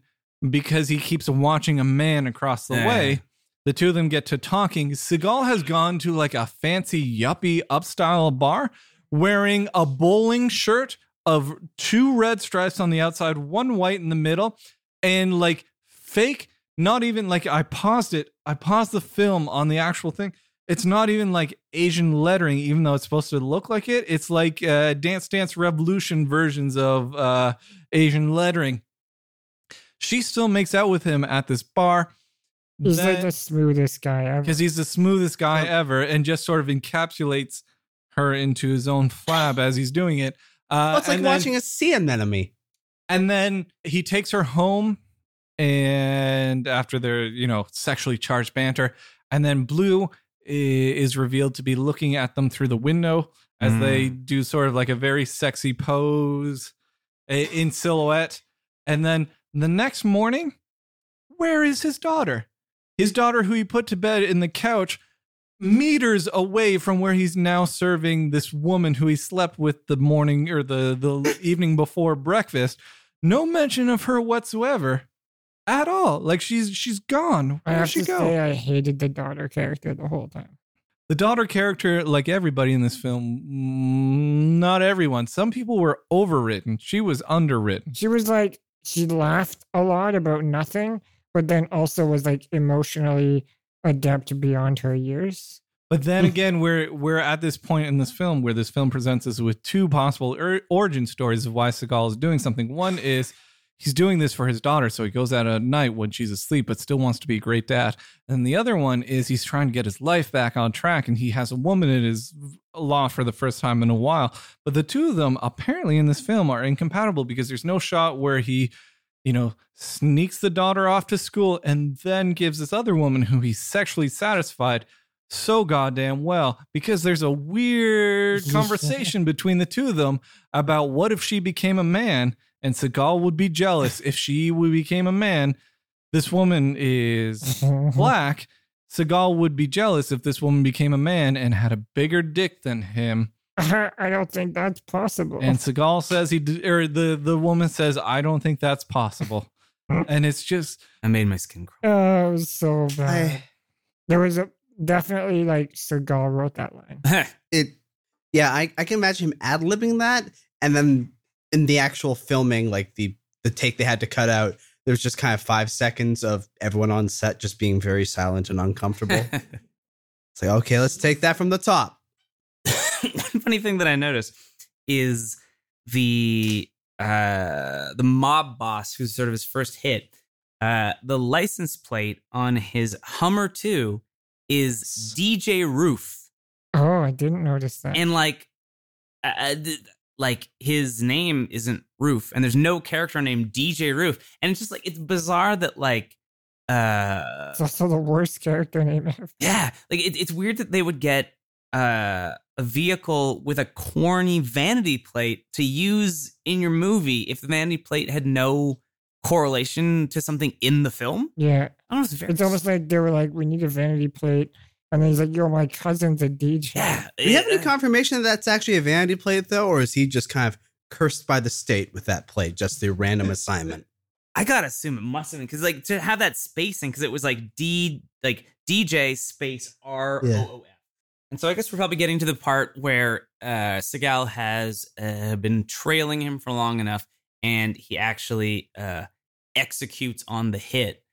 because he keeps watching a man across the Yeah. way. The two of them get to talking. Seagal has gone to like a fancy yuppie upstyle bar wearing a bowling shirt of two red stripes on the outside, one white in the middle, and like fake, not even like I paused it. I paused the film on the actual thing. It's not even like Asian lettering, even though it's supposed to look like it. It's like uh, Dance Dance Revolution versions of uh, Asian lettering. She still makes out with him at this bar. He's like the smoothest guy ever. because he's the smoothest guy Well- ever and just sort of encapsulates her into his own flab as he's doing it. Uh, Well, it's like and then- watching a sea anemone. and then he takes her home and after their you know sexually charged banter and then blue is revealed to be looking at them through the window as they do sort of like a very sexy pose in silhouette and then the next morning where is his daughter? His daughter who he put to bed in the couch meters away from where he's now serving this woman who he slept with the morning or the the evening before breakfast. No mention of her whatsoever at all. Like she's she's gone. I where have did she to go? say, I hated the daughter character the whole time. the daughter character like everybody in this film mm, not everyone. Some people were overwritten. She was underwritten. She was like, she laughed a lot about nothing, but then also was like emotionally adept beyond her years. But then again, we're we're at this point in this film where this film presents us with two possible or- origin stories of why Seagal is doing something. One is he's doing this for his daughter, so he goes out at night when she's asleep, but still wants to be a great dad. And the other one is he's trying to get his life back on track, and he has a woman in his loft for the first time in a while. But the two of them apparently in this film are incompatible because there's no shot where he you know, sneaks the daughter off to school and then gives this other woman who he's sexually satisfied so goddamn well because there's a weird conversation between the two of them about what if she became a man and Seagal would be jealous if she became a man. This woman is black. Seagal would be jealous if this woman became a man and had a bigger dick than him. I don't think that's possible. And Seagal says he, d- or the the woman says, I don't think that's possible. and it's just, I made my skin crawl. oh, it was so bad. I, there was a definitely like Seagal wrote that line. it, yeah, I, I can imagine him ad libbing that, and then in the actual filming, like the the take they had to cut out, there was just kind of five seconds of everyone on set just being very silent and uncomfortable. it's like, okay, let's take that from the top. One funny thing that I noticed is the uh the mob boss who's sort of his first hit. Uh the license plate on his Hummer 2 is DJ Roof. Oh, I didn't notice that. And like uh, uh, th- like his name isn't Roof and there's no character named DJ Roof and it's just like it's bizarre that like uh it's also the worst character name ever. yeah, like it, it's weird that they would get uh, a vehicle with a corny vanity plate to use in your movie if the vanity plate had no correlation to something in the film. Yeah, I don't know. It's, very, it's almost like they were like, "We need a vanity plate," and he's like, "Yo, my cousin's a DJ." yeah. Do you have any confirmation that that's actually a vanity plate, though, or is he just kind of cursed by the state with that plate, just the random assignment? I gotta assume it must have been because like to have that spacing because it was like D like DJ space R O O F. And so I guess we're probably getting to the part where uh Seagal has uh, been trailing him for long enough and he actually uh executes on the hit.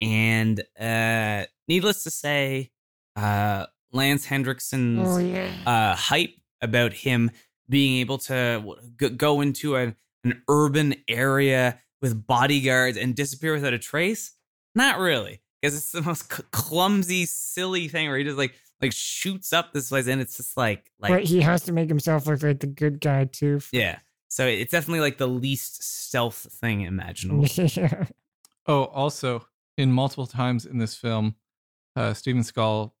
And uh needless to say, uh Lance Henriksen's Oh yeah. uh, hype about him being able to go into a, an urban area with bodyguards and disappear without a trace? Not really, because it's the most c- clumsy, silly thing where he just like like shoots up this place, and it's just like like but he has to make himself look like the good guy too. yeah. So it's definitely like the least stealth thing imaginable. yeah. oh, also, in multiple times in this film, uh, Steven Skull t-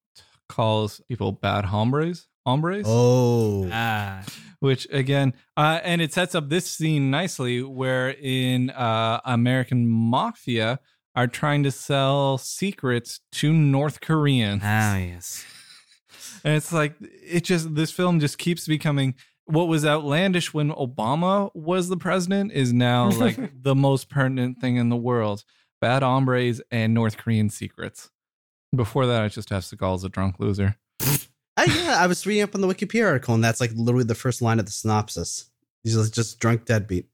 calls people bad hombres. Hombres? Oh, Ah, which again uh, and it sets up this scene nicely where in uh, american mafia are trying to sell secrets to north koreans ah, yes. and it's like it just this film just keeps becoming what was outlandish when obama was the president is now like the most pertinent thing in the world bad hombres and north korean secrets before that i just have Seagal as a drunk loser I, yeah, I was reading up on the Wikipedia article, and that's like literally the first line of the synopsis. He's just- just drunk deadbeat.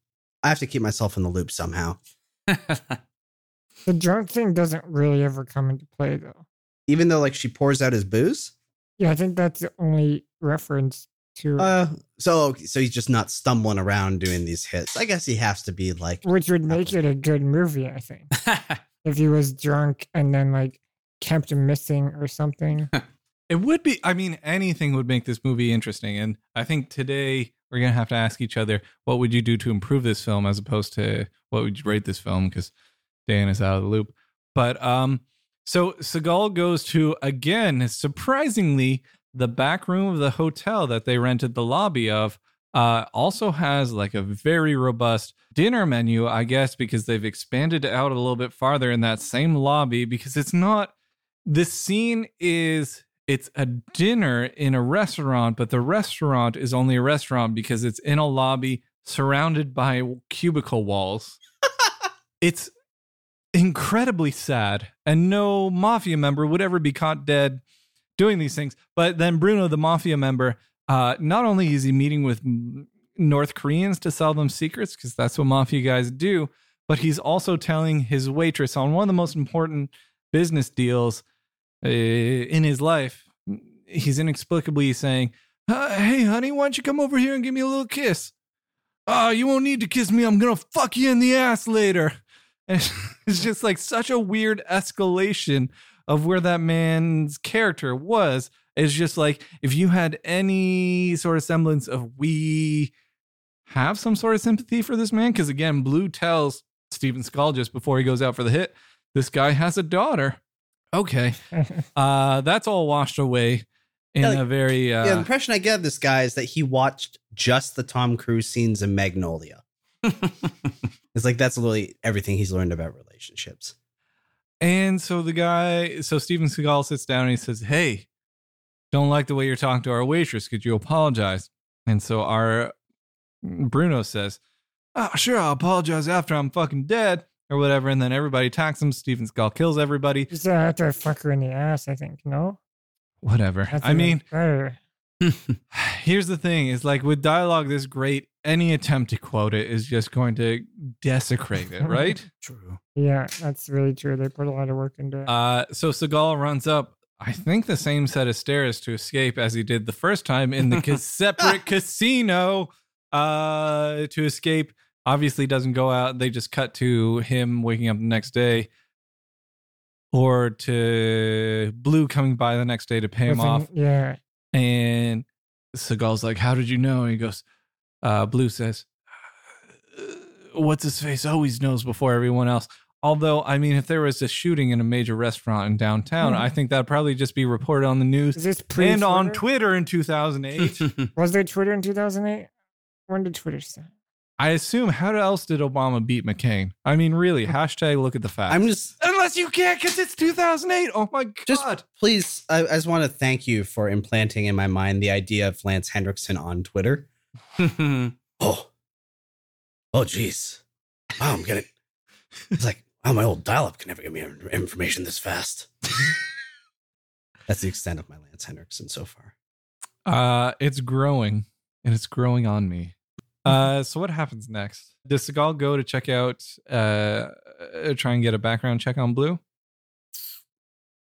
I have to keep myself in the loop somehow. The drunk thing doesn't really ever come into play though. Even though like she pours out his booze. Yeah, I think that's the only reference to Uh, so so he's just not stumbling around doing these hits. I guess he has to be like which would make it a good movie, I think. if he was drunk and then like kept missing or something. It would be. I mean, anything would make this movie interesting. And I think today we're gonna have to ask each other, what would you do to improve this film, as opposed to what would you rate this film? Because Dan is out of the loop. But um, so Seagal goes to again, surprisingly, the back room of the hotel that they rented the lobby of. Uh, also has like a very robust dinner menu, I guess, because they've expanded out a little bit farther in that same lobby. Because it's not this scene is it's a dinner in a restaurant, but the restaurant is only a restaurant because it's in a lobby surrounded by cubicle walls. it's incredibly sad, and no mafia member would ever be caught dead doing these things. But then Bruno, the mafia member, uh, not only is he meeting with North Koreans to sell them secrets, because that's what mafia guys do, but he's also telling his waitress on one of the most important business deals uh, in his life. He's inexplicably saying, "Hey, honey, why don't you come over here and give me a little kiss?" Oh, you won't need to kiss me. I'm gonna fuck you in the ass later. And it's just like such a weird escalation of where that man's character was. It's just like if you had any sort of semblance of we have some sort of sympathy for this man, because again, Blue tells Steven Skull just before he goes out for the hit, this guy has a daughter. Okay, uh, that's all washed away in Yeah, like- a very uh, the impression I get of this guy is that he watched just the Tom Cruise scenes in Magnolia. It's like that's literally everything he's learned about relationships. And so the guy, so Steven Seagal sits down and he says, Hey, don't like the way you're talking to our waitress. Could you apologize? And so our Bruno says, Oh, sure, I'll apologize after I'm fucking dead or whatever. And then everybody attacks him. Steven Seagal kills everybody. Just uh, after I fuck her in the ass, I think. No, Whatever. That's I mean, here's the thing is like with dialogue this great, any attempt to quote it is just going to desecrate it, right? True. Yeah, that's really true. They put a lot of work into it. Uh, so Seagal runs up, I think the same set of stairs to escape as he did the first time in the ca- separate casino uh, to escape. Obviously, doesn't go out. They just cut to him waking up the next day, or to Blue coming by the next day to pay him off. Yeah, And Seagal's like, "How did you know?" And he goes, uh, "Blue says, "Uh, what's his face always knows before everyone else." Although, I mean, if there was a shooting in a major restaurant in downtown, Hmm. I think that'd probably just be reported on the news is this pre and on Twitter in 2008. Was there Twitter in 2008? When did Twitter start? I assume. How else did Obama beat McCain? I mean, really? Hashtag look at the facts. I'm just unless you can't because it's 2008. Oh my god! just please. I, I just want to thank you for implanting in my mind the idea of Lance Henriksen on Twitter. Oh, oh, jeez! Wow, I'm getting. It's like, wow, my old dial-up can never give me information this fast. That's the extent of my Lance Henriksen so far. Uh, it's growing, and it's growing on me. Uh, so what happens next? Does Seagal go to check out, uh, uh, try and get a background check on Blue?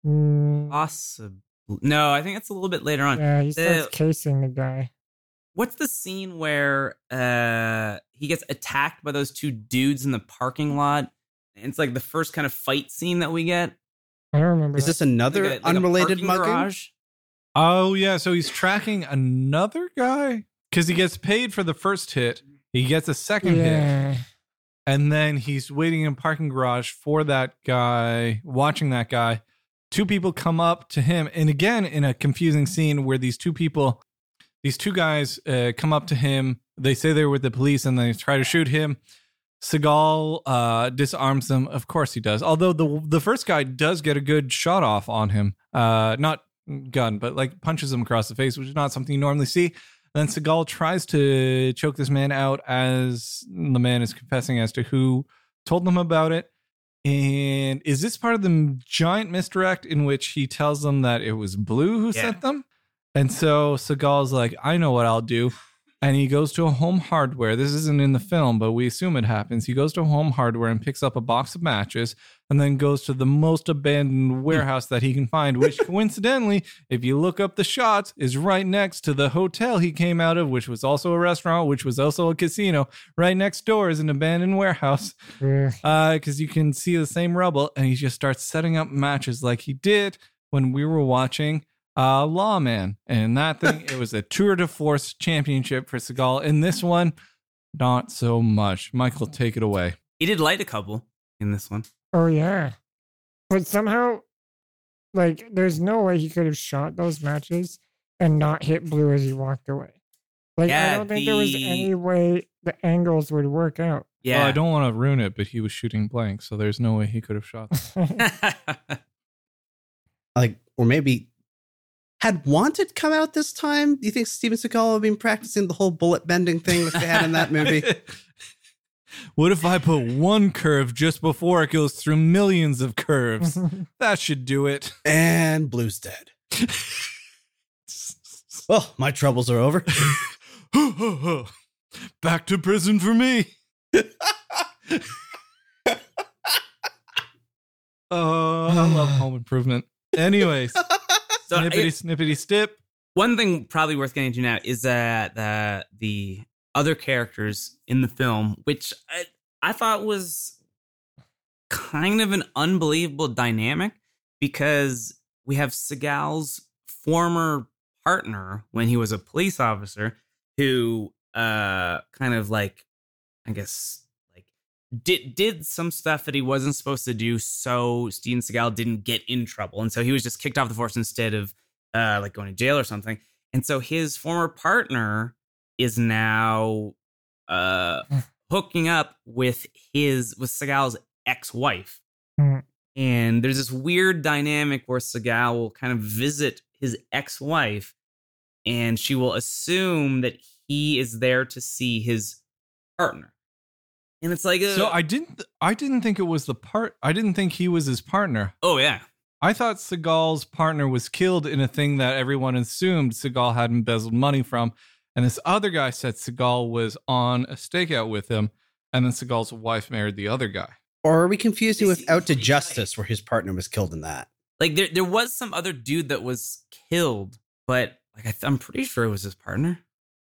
Mm, Possible. No, I think it's a little bit later on. yeah, he starts the- casing the guy. What's the scene where uh he gets attacked by those two dudes in the parking lot? It's like the first kind of fight scene that we get. I don't remember. Is that. this another Like a- like unrelated mugging? garage? Oh yeah, so he's tracking another guy because he gets paid for the first hit. He gets a second hit, and then he's waiting in a parking garage for that guy, watching that guy. Two people come up to him, and again in a confusing scene where these two people, these two guys, uh, come up to him. They say they're with the police, and they try to shoot him. Seagal uh, disarms them. Of course he does. Although the the first guy does get a good shot off on him, uh, not gun, but like punches him across the face, which is not something you normally see. Then Seagal tries to choke this man out as the man is confessing as to who told them about it. And is this part of the giant misdirect in which he tells them that it was Blue who Yeah. sent them? And so Seagal's like, I know what I'll do. And he goes to a home hardware. This isn't in the film, but we assume it happens. He goes to home hardware and picks up a box of matches and then goes to the most abandoned warehouse that he can find, which coincidentally, if you look up the shots, is right next to the hotel he came out of, which was also a restaurant, which was also a casino. Right next door is an abandoned warehouse because uh, you can see the same rubble, and he just starts setting up matches like he did when we were watching uh, Lawman. And in that thing, it was a tour de force championship for Seagal. In this one, not so much. Michael, take it away. He did light a couple in this one. Oh yeah, but somehow, like, there's no way he could have shot those matches and not hit Blue as he walked away. Like, I don't think there was any way the angles would work out. Yeah. Well, I don't want to ruin it, but he was shooting blank, so there's no way he could have shot. Like, or maybe had Wanted come out this time? Do you think Steven Seagal had been practicing the whole bullet bending thing that they had in that movie? what if I put one curve just before it goes through millions of curves? that should do it. and Blue's dead. Well, my troubles are over. Back to prison for me. Oh, I love Home Improvement. Anyways, so snippety snippety stip. one thing probably worth getting to now is that the the other characters in the film, which I, I thought was kind of an unbelievable dynamic because we have Seagal's former partner when he was a police officer who uh kind of like I guess did did some stuff that he wasn't supposed to do so Steven Seagal didn't get in trouble and so he was just kicked off the force instead of uh like going to jail or something and so his former partner is now uh hooking up with his with Seagal's ex-wife Hmm. and there's this weird dynamic where Seagal will kind of visit his ex-wife and she will assume that he is there to see his partner. And it's like, uh, So I didn't. I didn't think it was the part. I didn't think he was his partner. oh yeah, I thought Seagal's partner was killed in a thing that everyone assumed Seagal had embezzled money from, and this other guy said Seagal was on a stakeout with him, and then Seagal's wife married the other guy. Or are we confusing with Out to Justice, where his partner was killed in that? like there there was some other dude that was killed, but like I th- I'm pretty sure it was his partner.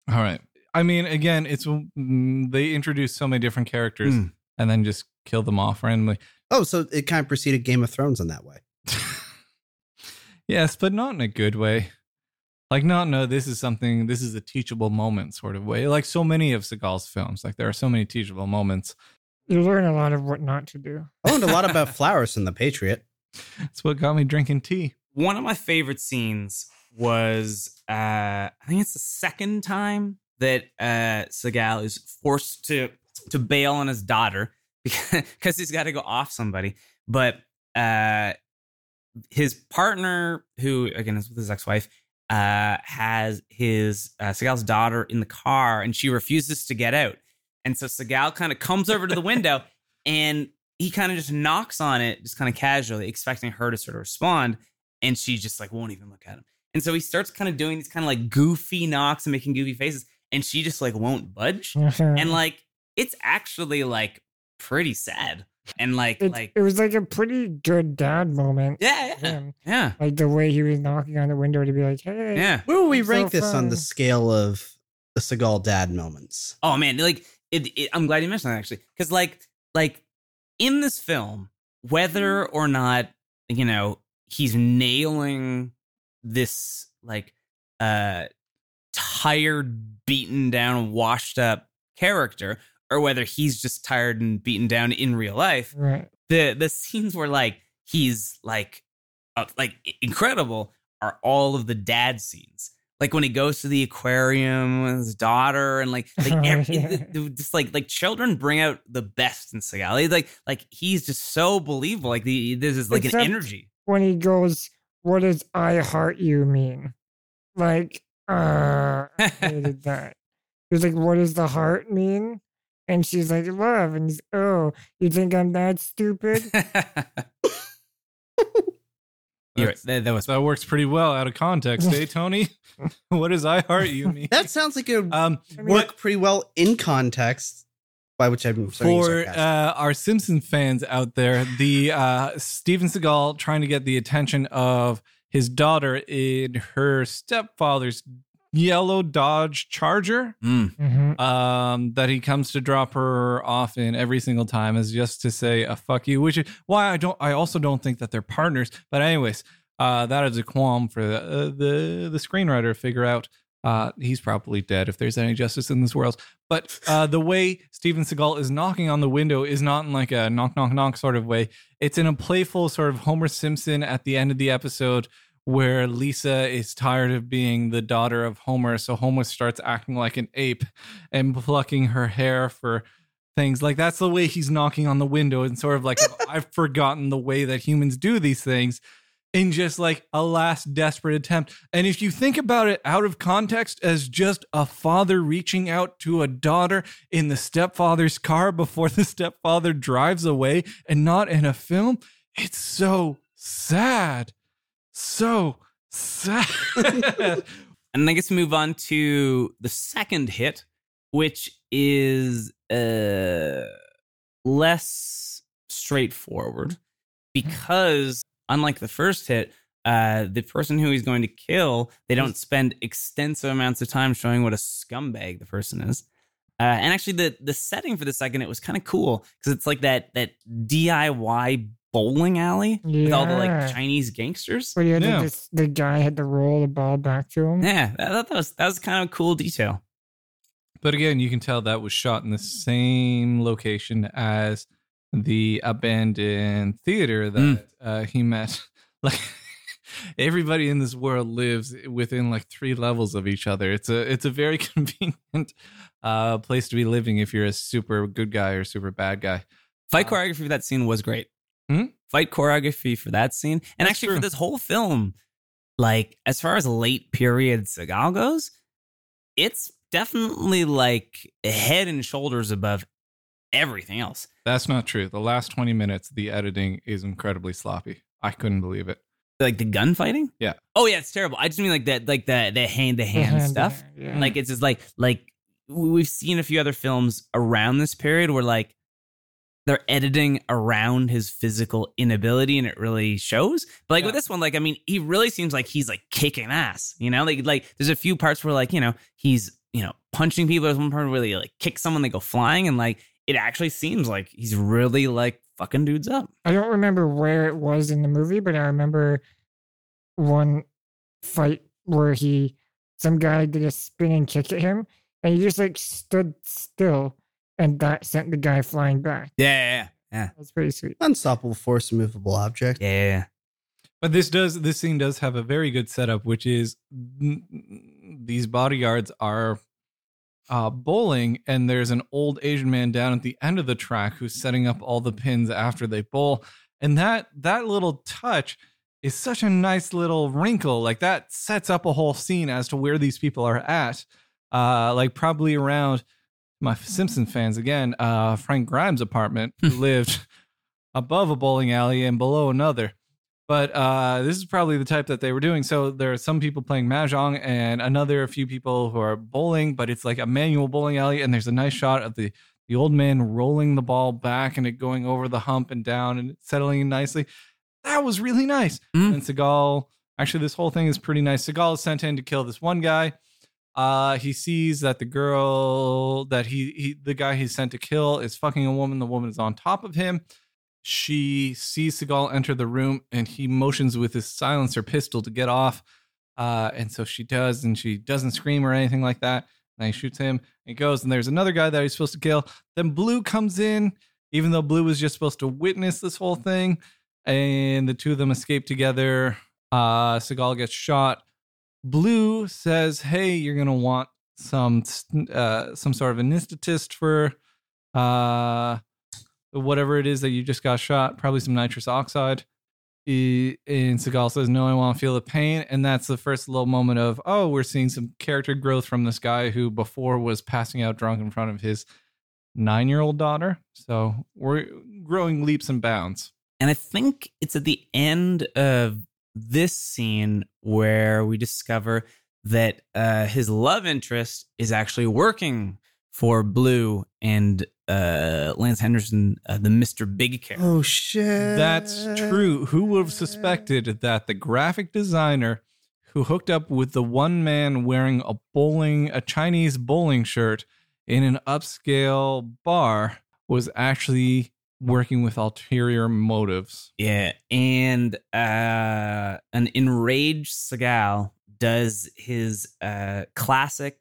All right. I mean, again, it's mm, they introduced so many different characters Mm. and then just kill them off randomly. Oh, so it kind of preceded Game of Thrones in that way. yes, but not in a good way. Like, not no, this is something. This is a teachable moment sort of way. Like so many of Seagal's films, like there are so many teachable moments. you learn a lot of what not to do. I learned a lot about flowers in The Patriot. That's what got me drinking tea. One of my favorite scenes was uh I think it's the second time that uh Seagal is forced to to bail on his daughter because he's got to go off somebody. But uh his partner, who again is with his ex-wife, uh has his uh, Seagal's daughter in the car and she refuses to get out. And so Seagal kind of comes over to the window and he kind of just knocks on it, just kind of casually, expecting her to sort of respond. And she just like won't even look at him. And so he starts kind of doing these kind of like goofy knocks and making goofy faces. And she just like won't budge. And like it's actually like pretty sad. And like it, like it was like a pretty good dad moment. yeah, yeah. Yeah. Like the way he was knocking on the window to be like, hey. Yeah. Where will we I'm so rank this on the scale of the Seagal dad moments? Oh man, like it, it, I'm glad you mentioned that actually, because like like in this film, whether or not you know he's nailing this like uh tired, beaten down, washed up character, or whether he's just tired and beaten down in real life, Right. the the scenes where like he's like uh, like incredible are all of the dad scenes like when he goes to the aquarium with his daughter and like like ev- yeah. it- it- just like like children bring out the best in Seagal like like he's just so believable like the this is like Except- an energy When he goes, what does I heart you mean? Like, uh, I hated that. He was like, what does the heart mean? And she's like, love. And he's, oh, you think I'm that stupid? You're that, that was That works pretty well out of context, eh, Tony? what does I heart you mean? That sounds like it would um, I mean, work pretty well in context, by which I'm for uh, our Simpson fans out there, the uh, Steven Seagal trying to get the attention of his daughter in her stepfather's yellow Dodge Charger. Mm. Mhm. Um, that he comes to drop her off in every single time is just to say a fuck you, which is why I don't. I also don't think that they're partners. But anyways, uh, that is a qualm for the uh, the, the screenwriter to figure out. Uh, he's probably dead if there's any justice in this world. But uh, the way Steven Seagal is knocking on the window is not in like a knock, knock, knock sort of way. It's in a playful sort of Homer Simpson at the end of the episode where Lisa is tired of being the daughter of Homer. So Homer starts acting like an ape and plucking her hair for things. Like that's the way he's knocking on the window and sort of like, I've forgotten the way that humans do these things in just like a last desperate attempt. And if you think about it out of context as just a father reaching out to a daughter in the stepfather's car before the stepfather drives away and not in a film, it's so sad. So sad. And I guess we move on to the second hit, which is uh, less straightforward because, unlike the first hit, uh, the person who he's going to kill, they don't spend extensive amounts of time showing what a scumbag the person is. Uh, and actually, the the setting for the second it was kind of cool because it's like that that DIY bowling alley with all the like Chinese gangsters. Where you had to Yeah. just, the guy had to roll the ball back to him. Yeah, I thought that was that was kind of a cool detail. But again, you can tell that was shot in the same location as the abandoned theater that Mm. uh, he met. Like everybody in this world lives within like three levels of each other. It's a it's a very convenient uh, place to be living if you're a super good guy or super bad guy. Fight Uh, choreography for that scene was great. Hmm? Fight choreography for that scene, and That's actually true. for this whole film, like as far as late period Seagal goes, it's definitely like head and shoulders above everything else. That's not true. The last twenty minutes, the editing is incredibly sloppy. I couldn't believe it. Like the gunfighting. Yeah. Oh yeah, it's terrible. I just mean like that, like the the hand to The hand hand- stuff. yeah. Like it's just like like we- we've seen a few other films around this period where like they're editing around his physical inability and it really shows. But like with this one, like I mean, he really seems like he's like kicking ass. You know, like like there's a few parts where like you know he's you know punching people. There's one part where he like kicks someone, they go flying, and like it actually seems like he's really like fucking dudes up. I don't remember where it was in the movie, but I remember one fight where he, some guy did a spinning kick at him, and he just like stood still, and that sent the guy flying back. Yeah, yeah, That's pretty sweet. Unstoppable force, immovable object. yeah, yeah. yeah. But this does this scene does have a very good setup, which is these bodyguards are uh, bowling, and there's an old Asian man down at the end of the track who's setting up all the pins after they bowl, and that that little touch is such a nice little wrinkle. Like that sets up a whole scene as to where these people are at. Uh, like probably around my Simpson fans again. Uh, Frank Grimes' apartment who lived above a bowling alley and below another but uh, this is probably the type that they were doing. So there are some people playing mahjong and another few people who are bowling, but it's like a manual bowling alley, and there's a nice shot of the the old man rolling the ball back and it going over the hump and down and settling in nicely. That was really nice. Mm. And Seagal, actually, this whole thing is pretty nice. Seagal is sent in to kill this one guy. Uh, he sees that the girl that he, he the guy he's sent to kill is fucking a woman. The woman is on top of him she sees Seagal enter the room and he motions with his silencer pistol to get off. Uh, and so she does, and she doesn't scream or anything like that. And he shoots him. And goes, and there's another guy that he's supposed to kill. Then Blue comes in, even though Blue was just supposed to witness this whole thing. And the two of them escape together. Uh, Seagal gets shot. Blue says, "Hey, you're gonna want some uh, some sort of anesthetist for uh, whatever it is that you just got shot, probably some nitrous oxide. E- And Seagal says, No, I want to feel the pain. And that's the first little moment of, oh, we're seeing some character growth from this guy who before was passing out drunk in front of his nine year old daughter. So we're growing leaps and bounds. And I think it's at the end of this scene where we discover that uh, his love interest is actually working for Blue and uh, Lance Henriksen, uh, the Mr. Big character. Oh shit. That's true. Who would have suspected that the graphic designer who hooked up with the one man wearing a bowling, a Chinese bowling shirt in an upscale bar was actually working with ulterior motives. Yeah, and uh, an enraged Seagal does his uh, classic.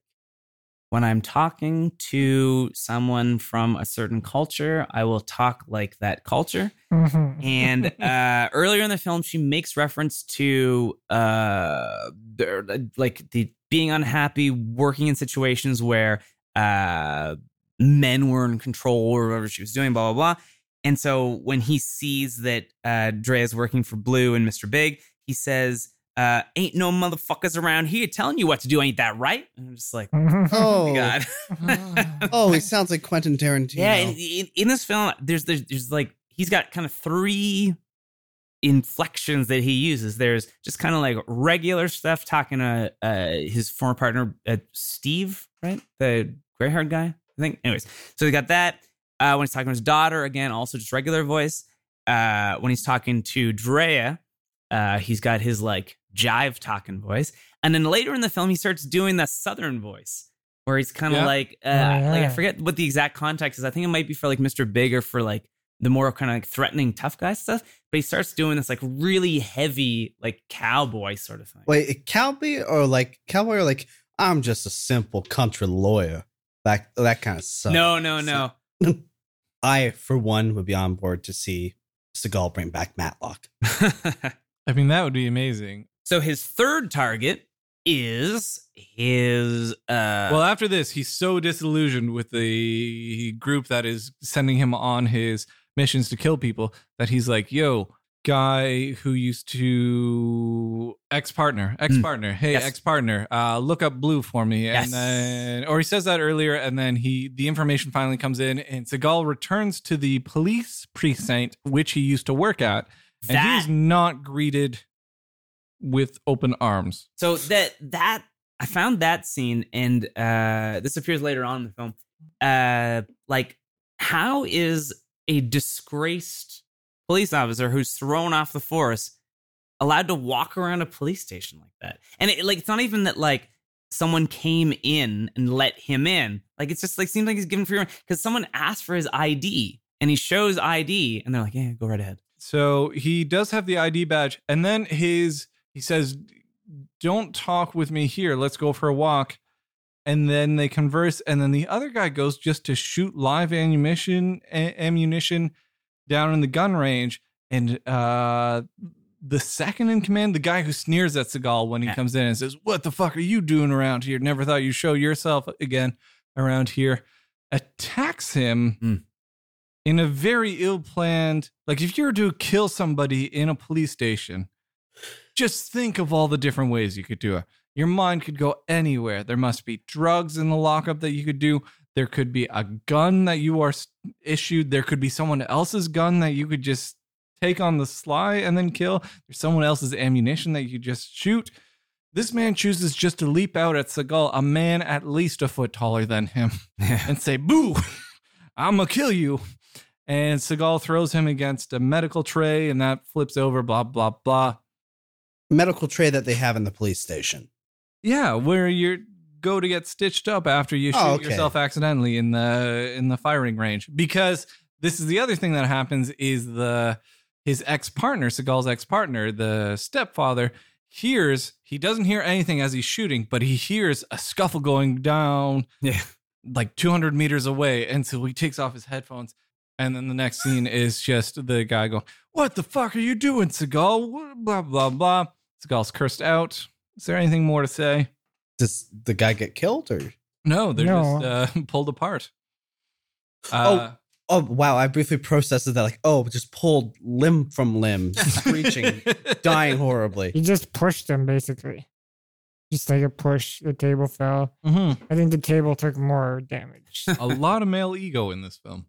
When I'm talking to someone from a certain culture, I will talk like that culture. Mhm. And uh, earlier in the film, she makes reference to uh, like the being unhappy, working in situations where uh, men were in control or whatever she was doing, blah blah blah. And so when he sees that uh, Dre is working for Blue and Mr. Big, he says, uh, "Ain't no motherfuckers around here telling you what to do. Ain't that right?" And I'm just like. "Oh Oh, my god." oh, he sounds like Quentin Tarantino. Yeah, in, in, in this film, there's, there's there's like he's got kind of three inflections that he uses. There's just kind of like regular stuff talking to uh, his former partner uh, Steve, right, the gray haired guy, I think. Anyways, so we got that uh, when he's talking to his daughter again, also just regular voice. Uh, when he's talking to Drea, uh, he's got his like jive talking voice, and then later in the film, he starts doing the southern voice. Where he's kind of Yeah. like, uh, Oh, yeah. like I forget what the exact context is. I think it might be for like Mr. Big or for like the more kind of like threatening tough guy stuff. But he starts doing this like really heavy like cowboy sort of thing. Wait, a cowboy or like cowboy or like I'm just a simple country lawyer. That that kind of stuff. no, no, no. I, for one, would be on board to see Seagal bring back Matlock. I mean, that would be amazing. So his third target is his uh well, after this, he's so disillusioned with the group that is sending him on his missions to kill people that he's like, yo, guy who used to ex partner, ex partner, hey, Yes. ex partner, uh, look up blue for me. Yes. And then, or he says that earlier, and then he, the information finally comes in, and Seagal returns to the police precinct, which he used to work at, and that he's not greeted with open arms. So that that I found that scene, and uh, this appears later on in the film. Uh, like, how is a disgraced police officer who's thrown off the force allowed to walk around a police station like that? And it, like, it's not even that like someone came in and let him in. Like, it's just like seems like he's given free because someone asked for his ID and he shows ID, and they're like, "Yeah, go right ahead." So he does have the ID badge, and then his he says, "Don't talk with me here. Let's go for a walk." And then they converse, and then the other guy goes just to shoot live ammunition ammunition down in the gun range, and uh, the second in command, the guy who sneers at Seagal when he Yeah. comes in and says, "What the fuck are you doing around here? Never thought you'd show yourself again around here," attacks him Mm. in a very ill-planned. Like if you were to kill somebody in a police station, just think of all the different ways you could do it. Your mind could go anywhere. There must be drugs in the lockup that you could do. There could be a gun that you are issued. There could be someone else's gun that you could just take on the sly and then kill. There's someone else's ammunition that you could just shoot. This man chooses just to leap out at Seagal, a man at least a foot taller than him, and say, Boo, I'm gonna kill you. And Seagal throws him against a medical tray, and that flips over, blah, blah, blah. Medical tray that they have in the police station. Yeah, where you go to get stitched up after you oh, shoot Oh, okay. yourself accidentally in the in the firing range. Because this is the other thing that happens is the his ex partner, Seagal's ex partner, the stepfather, hears he doesn't hear anything as he's shooting, but he hears a scuffle going down Yeah. like 200 meters away, and so he takes off his headphones. And then the next scene is just the guy going, "What the fuck are you doing, Seagal?" Blah blah blah. Seagal's cursed out. Is there anything more to say? Does the guy get killed or? No, they're No. just uh, pulled apart. Uh, Oh wow! I briefly processed that like, oh, just pulled limb from limb, screeching, dying horribly. He just pushed him basically. Just like a push, the table fell. mhm. I think the table took more damage. A lot of male ego in this film.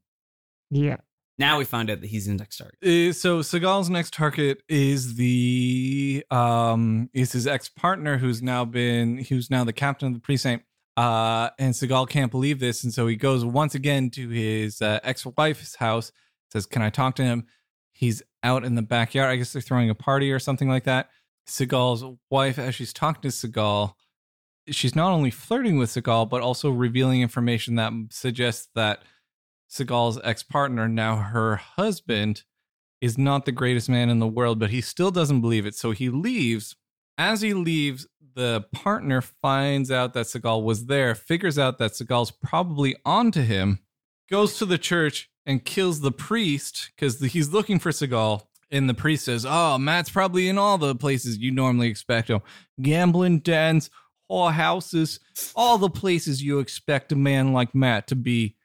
yeah. Now we find out that he's in next target. Uh, so Seagal's next target is the um is his ex partner who's now been who's now the captain of the precinct. Uh, and Seagal can't believe this, and so he goes once again to his uh, ex wife's house. Says, "Can I talk to him?" He's out in the backyard. I guess they're throwing a party or something like that. Seagal's wife, as she's talking to Seagal, she's not only flirting with Seagal but also revealing information that suggests that Seagal's ex partner, now her husband, is not the greatest man in the world, but he still doesn't believe it. So he leaves. As he leaves, the partner finds out that Seagal was there, figures out that Seagal's probably onto him, goes to the church and kills the priest because he's looking for Seagal. And the priest says, Oh, Matt's probably in all the places you normally expect him gambling dens, whore houses, all the places you expect a man like Matt to be.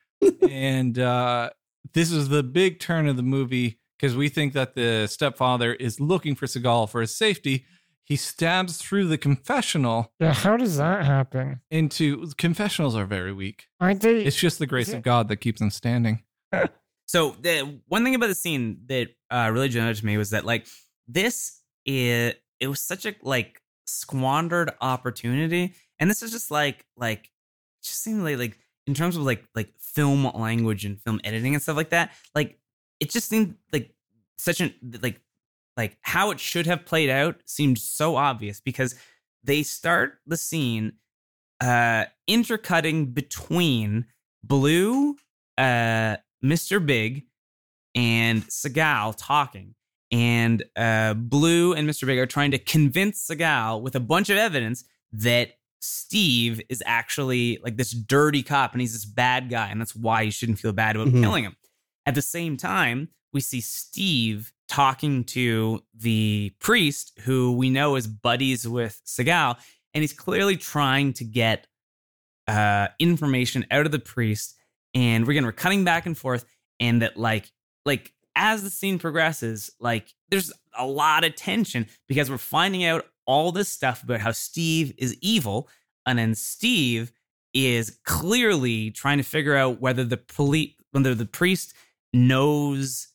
And uh, this is the big turn of the movie because we think that the stepfather is looking for Seagal for his safety. He stabs through the confessional Yeah, how does that happen? into confessionals are very weak. Aren't they? It's just the grace of God that keeps them standing. So the one thing about the scene that uh, really jumped out to me was that like this is it was such a like squandered opportunity, and this is just like like just seemed like like in terms of like like film language and film editing and stuff like that. Like it just seemed like such an like like how it should have played out seemed so obvious because they start the scene uh intercutting between blue uh Mr. Big and Seagal talking. And uh, Blue and Mr. Big are trying to convince Seagal with a bunch of evidence that Steve is actually like this dirty cop and he's this bad guy. And that's why you shouldn't feel bad about Mhm. killing him. At the same time, we see Steve talking to the priest who we know is buddies with Seagal, And he's clearly trying to get uh, information out of the priest and we're gonna we're cutting back and forth and that like like as the scene progresses like there's a lot of tension because we're finding out all this stuff about how steve is evil and then steve is clearly trying to figure out whether the police whether the priest knows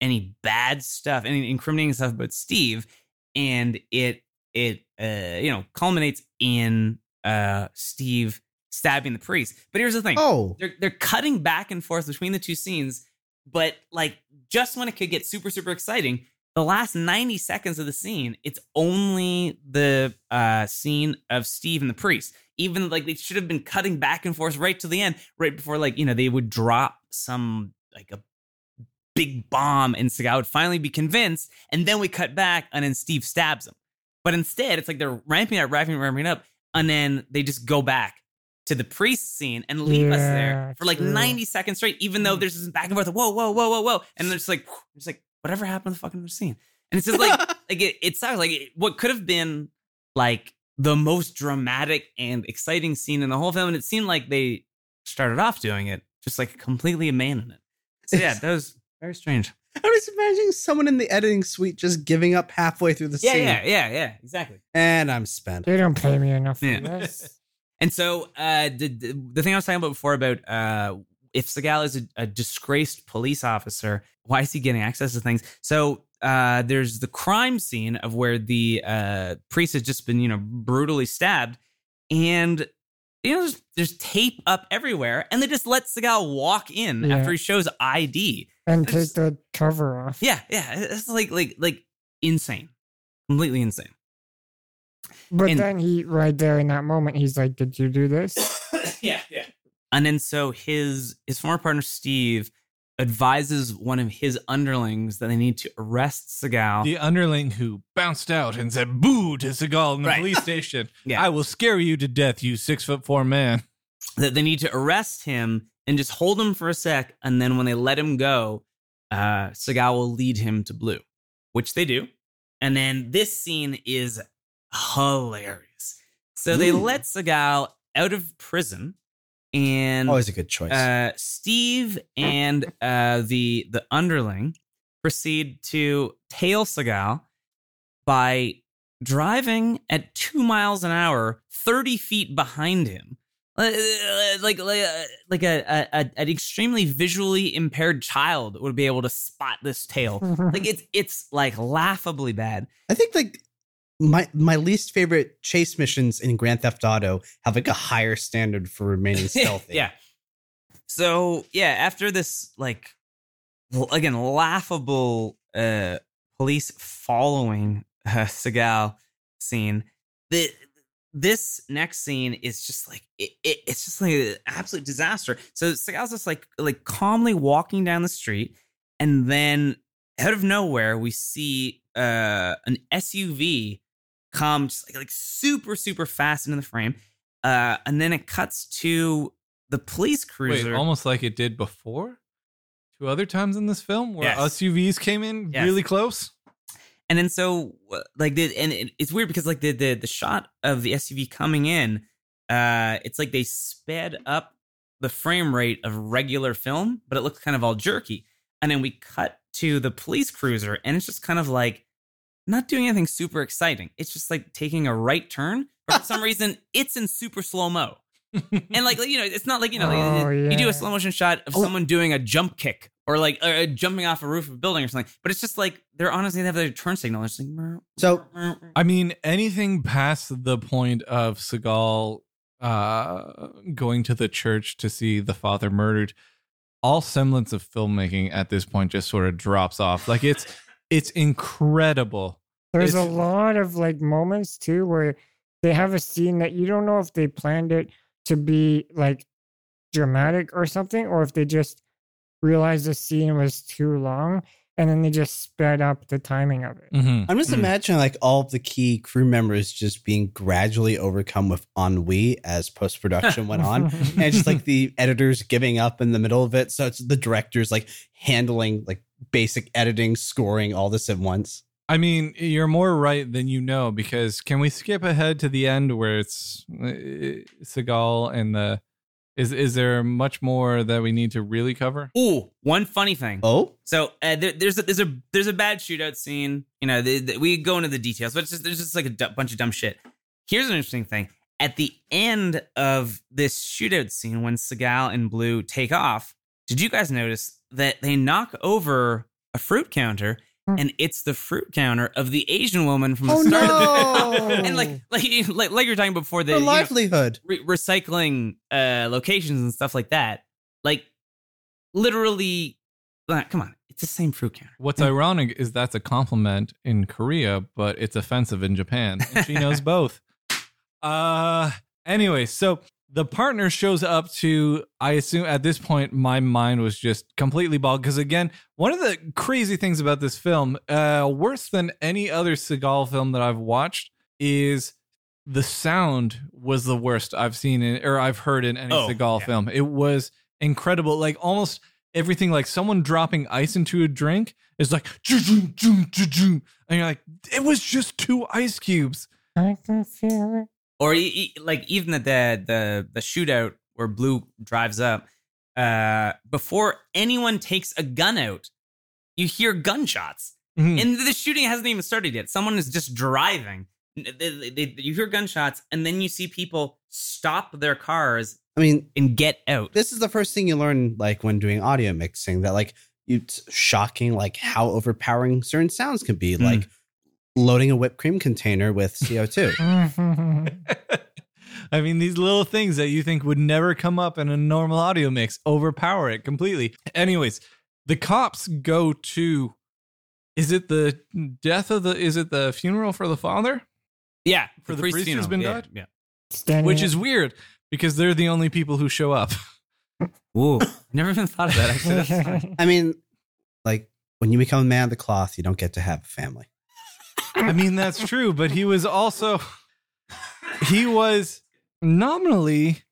any bad stuff any incriminating stuff about steve and it it uh you know culminates in uh steve stabbing the priest. But here's the thing. Oh, they're they're cutting back and forth between the two scenes, but like just when it could get super super exciting, the last 90 seconds of the scene, it's only the uh scene of Steve and the priest. Even like they should have been cutting back and forth right to the end, right before like, you know, they would drop some like a big bomb and Seagal would finally be convinced, and then we cut back and then Steve stabs him. But instead, it's like they're ramping up, ramping, ramping up, and then they just go back to the priest scene and leave us there for like true. 90 seconds straight, even though there's this back and forth, whoa, whoa, whoa, whoa, whoa. And there's like, it's like, whatever happened to the fucking scene? And it's just like, like it, it sounds like it, what could have been like the most dramatic and exciting scene in the whole film. And it seemed like they started off doing it, just like completely abandoned it. So yeah, that was very strange. I was imagining someone in the editing suite just giving up halfway through the Yeah, scene. yeah, yeah, yeah, exactly. And I'm spent. They don't pay me enough for Yeah. this. And so uh, the, the the thing I was talking about before about uh, if Seagal is a, a disgraced police officer, why is he getting access to things? So uh, there's the crime scene of where the uh, priest has just been you know brutally stabbed, and you know there's, there's tape up everywhere, and they just let Seagal walk in Yeah. after he shows ID. And take the cover off. Yeah, yeah, it's like like like insane, completely insane. But and- then he, right there in that moment, he's like, Did you do this? yeah, yeah. And then so his his former partner Steve advises one of his underlings that they need to arrest Seagal. The underling who bounced out and said boo to Seagal in the Right. police station. Yeah. I will scare you to death, you six foot four man. that they need to arrest him and just hold him for a sec, and then when they let him go, uh, Seagal will lead him to Blue, which they do. And then this scene is hilarious. So they let Seagal out of prison, and Always a good choice. uh, Steve and uh, the the underling proceed to tail Seagal by driving at two miles an hour, thirty feet behind him, Uh, like like uh, like a, a, a an extremely visually impaired child would be able to spot this tail. Like it's it's like laughably bad. I think like my my least favorite chase missions in Grand Theft Auto have like a higher standard for remaining stealthy. yeah. So yeah, after this like again laughable uh police following uh, Seagal scene, the this next scene is just like it, it, it's just like an absolute disaster. So Seagal's just like like calmly walking down the street, and then out of nowhere we see uh an SUV come just like, like super super fast into the frame, uh, and then it cuts to the police cruiser. Wait, almost like it did before. Two other times in this film where Yes. SUVs came in Yes. really close. And then so uh, like the and it, it's weird because like the the the shot of the SUV coming in, uh, it's like they sped up the frame rate of regular film, but it looks kind of all jerky. And then we cut to the police cruiser, and it's just kind of like not doing anything super exciting. It's just like taking a right turn. But for some reason, it's in super slow mo. And like, like, you know, it's not like you know, like, Oh, you do a slow motion shot of Oh. someone doing a jump kick or like uh, jumping off a roof of a building or something. But it's just like they're honestly they have their turn signal. It's like mer- So- mer- I mean, anything past the point of Seagal uh, going to the church to see the father murdered, all semblance of filmmaking at this point just sort of drops off. Like it's it's incredible. There's a lot of like moments too where they have a scene that you don't know if they planned it to be like dramatic or something, or if they just realized the scene was too long and then they just sped up the timing of it. Mhm. I'm just Mm. imagining like all of the key crew members just being gradually overcome with ennui as post production went on. and it's just like the editors giving up in the middle of it. So it's the directors like handling like basic editing, scoring, all this at once. I mean, you're more right than you know because can we skip ahead to the end where it's uh, Seagal and the is is there much more that we need to really cover? Ooh, one funny thing. Oh, So uh, there, there's a there's a there's a bad shootout scene. You know, the, the- we go into the details, but it's just there's just like a bunch of dumb shit. Here's an interesting thing: at the end of this shootout scene, when Seagal and Blue take off, did you guys notice that they knock over a fruit counter, Hmm. and it's the fruit counter of the Asian woman from the Oh, start no! and like like like like you're talking before the their you know, livelihood. re- recycling uh locations and stuff like that like literally uh, come on it's the same fruit counter What's ironic is that's a compliment in Korea, but it's offensive in Japan. And she knows both. Uh anyway, so the partner shows up to I assume at this point my mind was just completely bald because again, one of the crazy things about this film, uh worse than any other Seagal film that I've watched is the sound was the worst I've seen in or I've heard in any Oh, Seagal yeah. film. It was incredible. Like almost everything like someone dropping ice into a drink is like and you're like it was just two ice cubes I can feel it. Or like even the the the, the shootout where blue drives up uh before anyone takes a gun out you hear gunshots. Mhm. and the shooting hasn't even started yet. Someone is just driving. They- they- you hear gunshots and then you see people stop their cars I mean, and get out. this is the first thing you learn like when doing audio mixing that like it's shocking like how overpowering certain sounds can be. Mm. like loading a whipped cream container with CO2. I mean, these little things that you think would never come up in a normal audio mix overpower it completely. Anyways, the cops go to. Is it the death of the? Is it the funeral for the father? yeah For the priest who's funeral. been yeah, died? yeah Standing Which up. is weird because they're the only people who show up. Ooh, never even thought of that. Actually. I mean, like when you become a man of the cloth, you don't get to have a family. I mean, that's true, but he was also he was nominally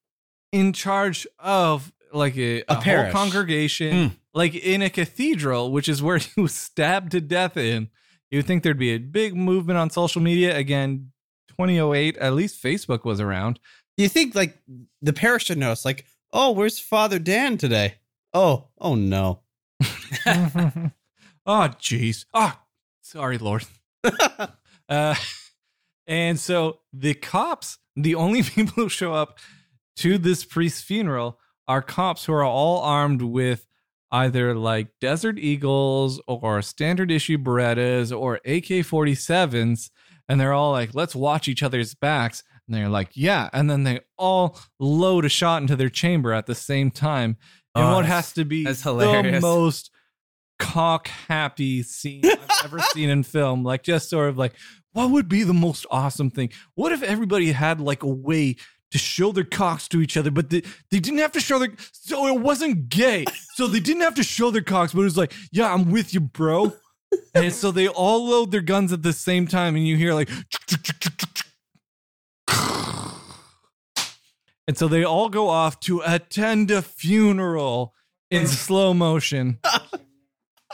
in charge of like a, A a, whole parish. congregation, Hmm. like in a cathedral, which is where he was stabbed to death in. You'd think there'd be a big movement on social media again. 2008, at least Facebook was around. You think like the parish should notice, like, oh, where's Father Dan today? Oh, oh no. Oh, jeez. Oh, sorry, Lord. Uh, and so the cops, the only people who show up to this priest's funeral are cops who are all armed with either like Desert Eagles or standard issue Berettas or AK 47s. And they're all like, let's watch each other's backs. And they're like, yeah. And then they all load a shot into their chamber at the same time. And Oh, what has to be the hilarious. most cock happy scene I've ever seen in film. Like just sort of like, what would be the most awesome thing? What if everybody had like a way to show their cocks to each other, but they, they didn't have to show their so it wasn't gay. So they didn't have to show their cocks, but it was like, yeah, I'm with you, bro. and so they all load their guns at the same time, and you hear like and so they all go off to attend a funeral in slow motion.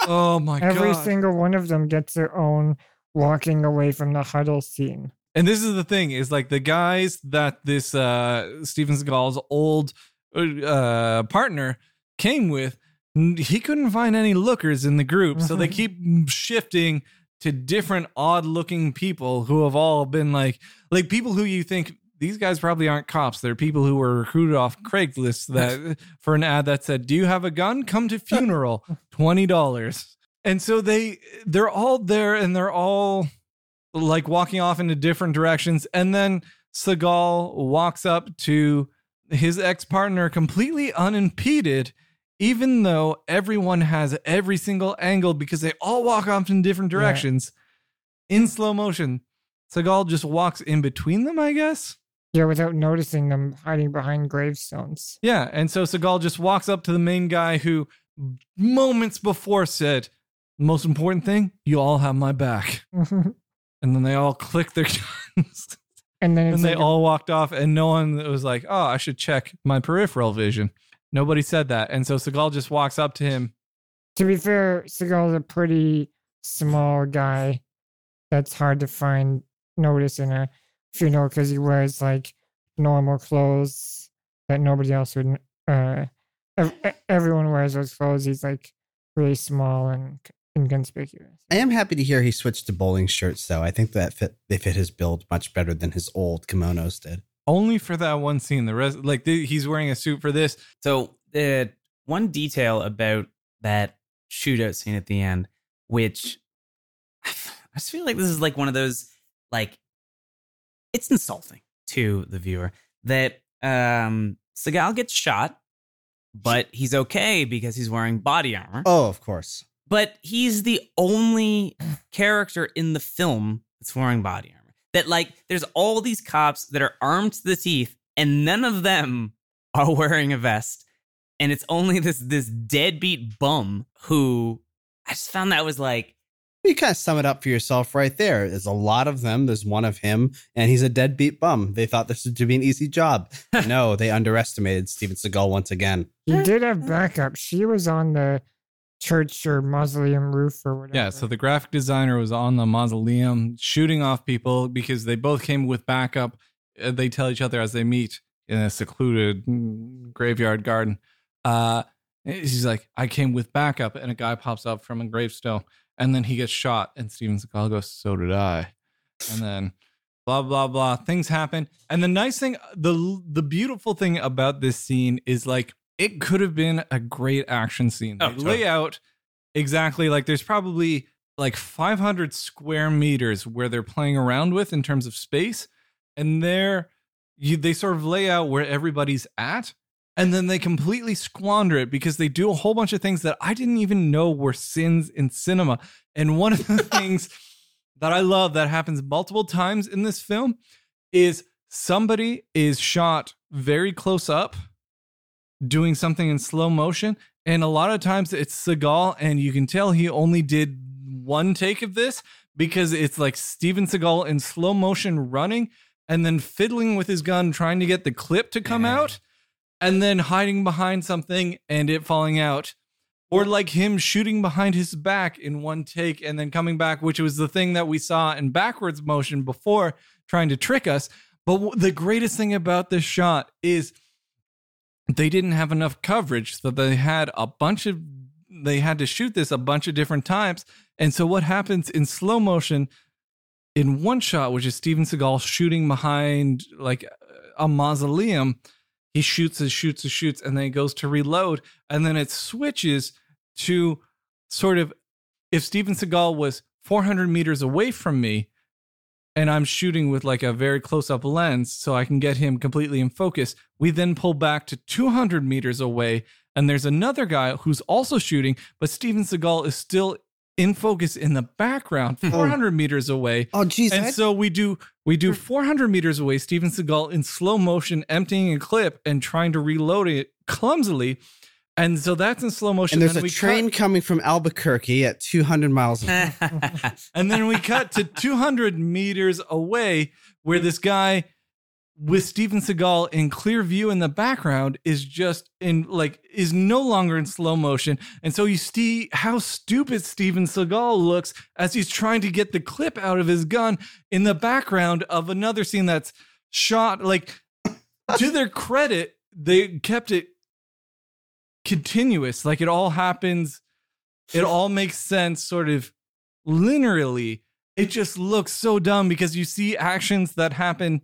Oh my Every god. Every single one of them gets their own walking away from the huddle scene. And this is the thing is like the guys that this uh Steven Seagal's old uh partner came with, he couldn't find any lookers in the group. So they keep shifting to different odd looking people who have all been like like people who you think these guys probably aren't cops. They're people who were recruited off Craigslist that for an ad that said, "Do you have a gun? Come to funeral, twenty dollars." And so they they're all there, and they're all like walking off into different directions. And then Seagal walks up to his ex partner completely unimpeded, even though everyone has every single angle because they all walk off in different directions in slow motion. Seagal just walks in between them, I guess. Yeah, without noticing them hiding behind gravestones. Yeah. And so Seagal just walks up to the main guy who moments before said, Most important thing, you all have my back. and then they all click their guns. And then and they like all walked off, and no one was like, "Oh, I should check my peripheral vision." Nobody said that, and so Seagal just walks up to him. to be fair, Seagal's a pretty small guy. That's hard to find notice in a funeral because he wears like normal clothes that nobody else would. Uh, ev- everyone wears those clothes. He's like really small and inconspicuous. I am happy to hear he switched to bowling shirts, though. I think that fit they fit his build much better than his old kimonos did. Only for that one scene. The rest, like the, he's wearing a suit for this. So the one detail about that shootout scene at the end, which I just feel like this is like one of those like it's insulting to the viewer that um Seagal gets shot, but he's okay because he's wearing body armor. Oh, of course. But he's the only character in the film that's wearing body armor. That like there's all these cops that are armed to the teeth, and none of them are wearing a vest. And it's only this this deadbeat bum who I just found that was like You kind of sum it up for yourself right there. There's a lot of them. There's one of him, and he's a deadbeat bum. They thought this would be an easy job. no, they underestimated Steven Seagal once again. He did have backup. She was on the church or mausoleum roof or whatever. Yeah. So the graphic designer was on the mausoleum shooting off people because they both came with backup. Uh, They tell each other as they meet in a secluded mm, graveyard garden. Uh, she's like, "I came with backup," and a guy pops up from a gravestone, and then he gets shot, and Steven Seagal goes, "So did I," and then. Blah blah blah. Things happen, and the nice thing, the the beautiful thing about this scene is like it could have been a great action scene. Oh, They totally. lay out exactly like there's probably like 500 square meters where they're playing around with in terms of space and there you they sort of lay out where everybody's at and then they completely squander it because they do a whole bunch of things that I didn't even know were sins in cinema and one of the things that I love that happens multiple times in this film is somebody is shot very close up doing something in slow motion. And a lot of times it's Seagal, and you can tell he only did one take of this because it's like Steven Seagal in slow motion running and then fiddling with his gun, trying to get the clip to come Yeah. out, and then hiding behind something and it falling out. Or like him shooting behind his back in one take and then coming back, which was the thing that we saw in backwards motion before trying to trick us. But the greatest thing about this shot is they didn't have enough coverage so they had a bunch of they had to shoot this a bunch of different times and so what happens in slow motion in one shot which is steven seagal shooting behind like a mausoleum he shoots and shoots and shoots and then he goes to reload and then it switches to sort of if steven seagal was 400 meters away from me and I'm shooting with like a very close up lens so I can get him completely in focus. We then pull back to 200 meters away, and there's another guy who's also shooting, but Steven Seagal is still in focus in the background, hmm. 400 meters away. Oh, geez. And I- so we do we do hmm. 400 meters away, Steven Seagal in slow motion, emptying a clip and trying to reload it clumsily. And so that's in slow motion. and there's Then a we train cut- coming from Albuquerque at 200 miles. an and then we cut to 200 meters away where this guy with Steven Seagal in clear view in the background is just in like is no longer in slow motion. And so you see how stupid Steven Seagal looks as he's trying to get the clip out of his gun in the background of another scene that's shot like to their credit, they kept it continuous. Like it all happens, it all makes sense sort of linearly. It just looks so dumb because you see actions that happen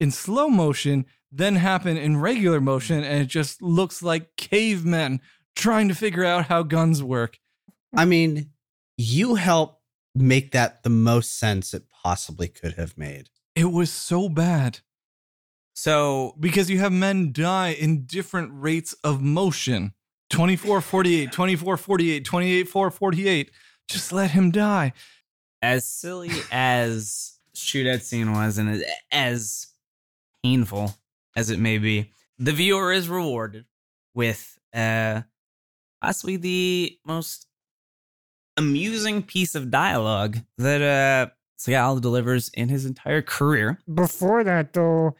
in slow motion, then happen in regular motion, and it just looks like cavemen trying to figure out how guns work. I mean, you help make that the most sense it possibly could have made. It was so bad so because you have men die in different rates of motion 24 48, 24 48, 28 4 48. Just let him die. as silly as shootout scene was and as, as painful as it may be, the viewer is rewarded with uh possibly the most amusing piece of dialogue that uh Seagal delivers in his entire career. Before that, though,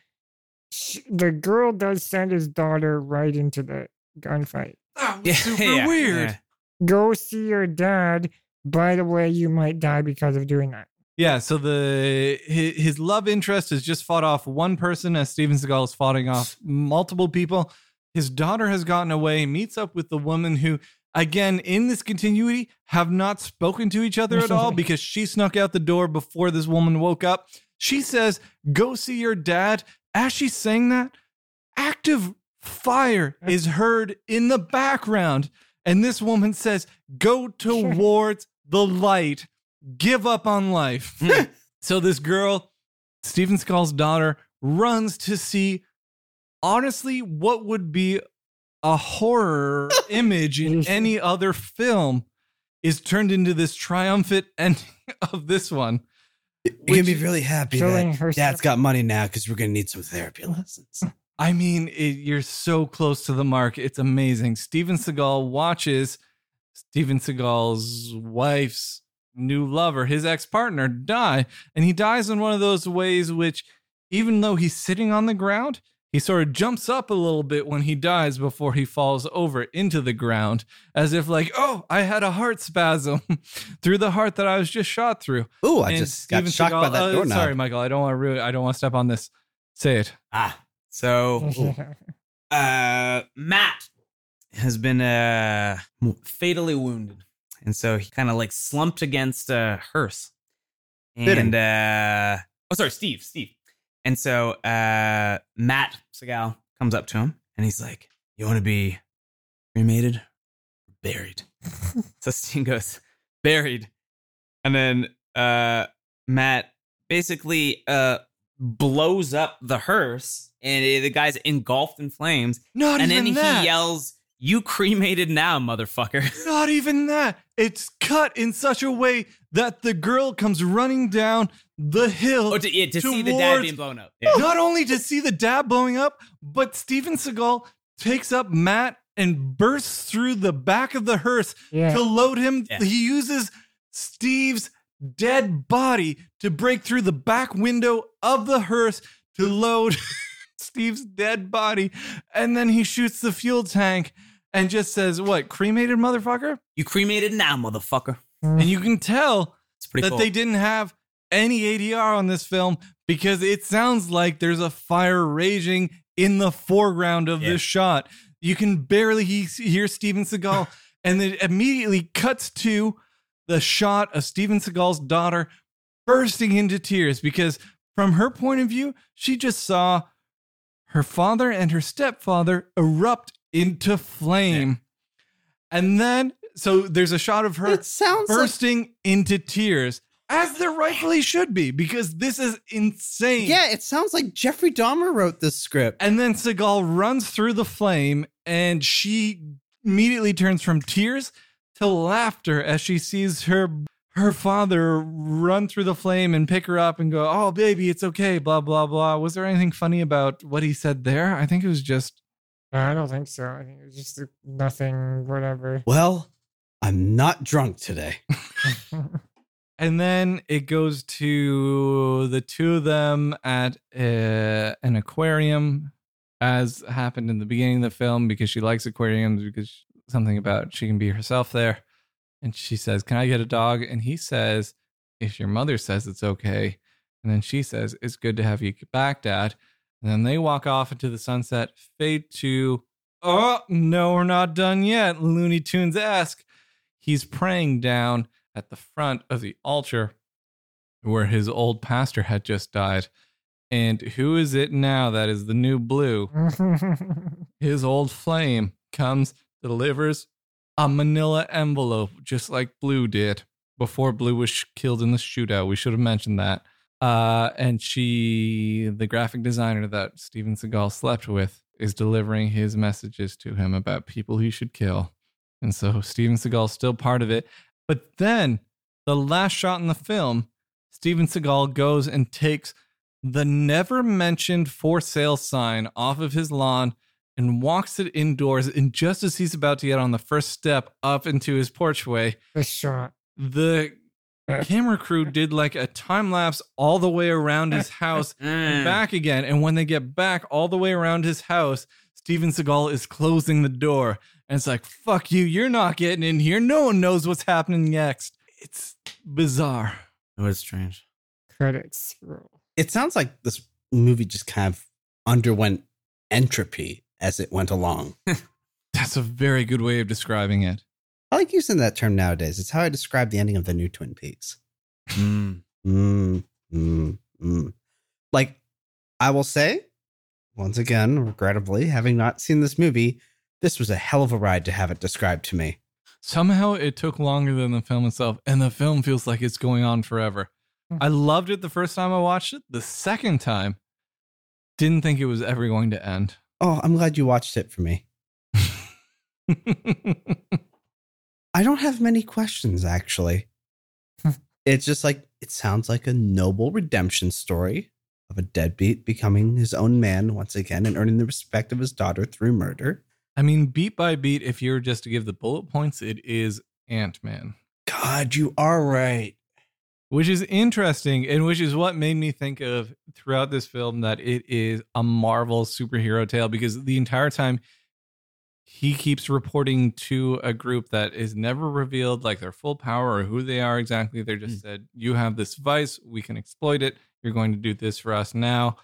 sh- the girl does send his daughter right into the gunfight. That was super weird. yeah. Go see your dad. By the way, you might die because of doing that. Yeah, so the his, his love interest has just fought off one person as Steven Seagal is fighting off multiple people. His daughter has gotten away, meets up with the woman who, again, in this continuity, have not spoken to each other at all because she snuck out the door before this woman woke up. She says, Go see your dad. As she's saying that, active fire is heard in the background. And this woman says, Go towards the light. Give up on life. Hmm. so this girl, Steven Skull's daughter, runs to see honestly what would be a horror image in any other film is turned into this triumphant ending of this one. You're going to be really happy Killing that herself. dad's got money now because we're going to need some therapy lessons. I mean, it, you're so close to the mark. It's amazing. Steven Seagal watches Steven Seagal's wife's new lover, his ex partner, die. And he dies in one of those ways which, even though he's sitting on the ground, he sort of jumps up a little bit when he dies before he falls over into the ground, as if, like, oh, I had a heart spasm through the heart that I was just shot through. Ooh, I And just got Steven shocked by Seagal- that uh, doorknob. Sorry, Michael. I don't want to ruin. I don't want to step on this. Say it. Ah. So uh Matt has been uh fatally wounded. And so he kind of like slumped against uh hearse. And uh oh sorry, Steve, Steve. And so uh Matt Seagal comes up to him and he's like, You wanna be cremated or buried? so Steve goes, buried. And then uh Matt basically uh blows up the hearse and uh, the guy's engulfed in flames. Not and even then that. he yells, You cremated now, motherfucker. Not even that. It's cut in such a way that the girl comes running down the hill. oh, to, yeah, to see the dad being blown up. Yeah. Not only to see the dad blowing up, but Steven Seagal takes up Matt and bursts through the back of the hearse yeah. to load him. Yeah. He uses Steve's dead body to break through the back window of the hearse to load Steve's dead body. And then he shoots the fuel tank and just says, What, cremated motherfucker? You cremated now, motherfucker. And you can tell that cool. they didn't have any ADR on this film because it sounds like there's a fire raging in the foreground of Yeah. this shot. You can barely he- hear Steven Seagal, and it immediately cuts to the shot of Steven Seagal's daughter bursting into tears because, from her point of view, she just saw her father and her stepfather erupt into flame. And then, so there's a shot of her sounds like bursting into tears, as there rightfully should be, because this is insane. yeah, it sounds like Jeffrey Dahmer wrote this script. And then Seagal runs through the flame, and she immediately turns from tears to laughter as she sees her her father run through the flame and pick her up and go, "Oh, baby, it's okay." Blah blah blah. Was there anything funny about what he said there? I think it was just I don't think so. I think it was just nothing, whatever. Well, I'm not drunk today. And then it goes to the two of them at uh, an aquarium, as happened in the beginning of the film, because she likes aquariums, because something about she can be herself there. And she says, Can I get a dog? And he says, If your mother says it's okay. And then she says, It's good to have you back, Dad. And then they walk off into the sunset, fade to, Oh, no, we're not done yet. Looney Tunes esque. He's praying down at the front of the altar where his old pastor had just died. And who is it now that is the new blue? His old flame comes, delivers a manila envelope, just like Blue did before Blue was sh- killed in the shootout. We should have mentioned that. Uh, and she, the graphic designer that Steven Seagal slept with, is delivering his messages to him about people he should kill. And so Steven Seagal's still part of it. But then the last shot in the film, Steven Seagal goes and takes the never mentioned for sale sign off of his lawn and walks it indoors. And just as he's about to get on the first step up into his porchway, the shot. the camera crew did like a time lapse all the way around his house and back again. And when they get back all the way around his house, Steven Seagal is closing the door. And it's like, fuck you, you're not getting in here. No one knows what's happening next. It's bizarre. It was strange. Credits roll. It sounds like this movie just kind of underwent entropy as it went along. That's a very good way of describing it. I like using that term nowadays. It's how I describe the ending of the new Twin Peaks. Mm. Mm, mm, mm. Like, I will say, once again, regrettably, having not seen this movie, this was a hell of a ride to have it described to me. Somehow it took longer than the film itself, and the film feels like it's going on forever. I loved it the first time I watched it. The second time, didn't think it was ever going to end. Oh, I'm glad you watched it for me. I don't have many questions, actually. Hmm. it's just like, it sounds like a noble redemption story of a deadbeat becoming his own man once again and earning the respect of his daughter through murder. I mean, beat by beat, if you were just to give the bullet points, it is Ant Man, God, you are right. which is interesting and which is what made me think of throughout this film that it is a Marvel superhero tale because the entire time he keeps reporting to a group that is never revealed like their full power or who they are exactly. They're just hmm. said, You have this vice, we can exploit it. You're going to do this for us now.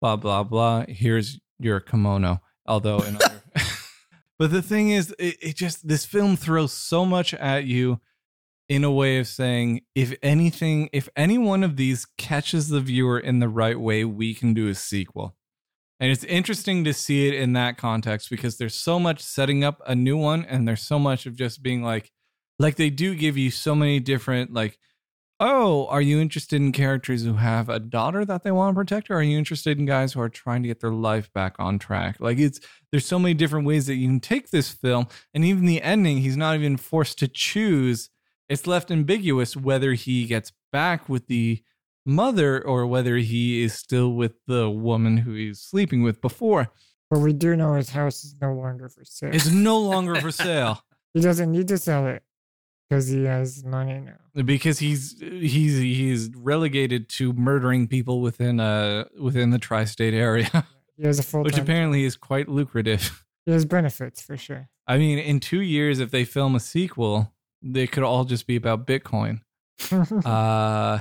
Blah, blah, blah. Here's your kimono. Although, in other. but the thing is, it, it just, this film throws so much at you in a way of saying, if anything, if any one of these catches the viewer in the right way, we can do a sequel. And it's interesting to see it in that context because there's so much setting up a new one and there's so much of just being like like they do give you so many different like oh, are you interested in characters who have a daughter that they want to protect or are you interested in guys who are trying to get their life back on track? Like it's there's so many different ways that you can take this film and even the ending he's not even forced to choose. It's left ambiguous whether he gets back with the mother or whether he is still with the woman who he's sleeping with before. But we do know his house is no longer for sale. It's no longer for sale he doesn't need to sell it because he has money now. because he's he's he's relegated to murdering people within uh within the tri-state area, He has a full which apparently is quite lucrative. He has benefits for sure. I mean, in 2 years if they film a sequel, they could all just be about Bitcoin. Uh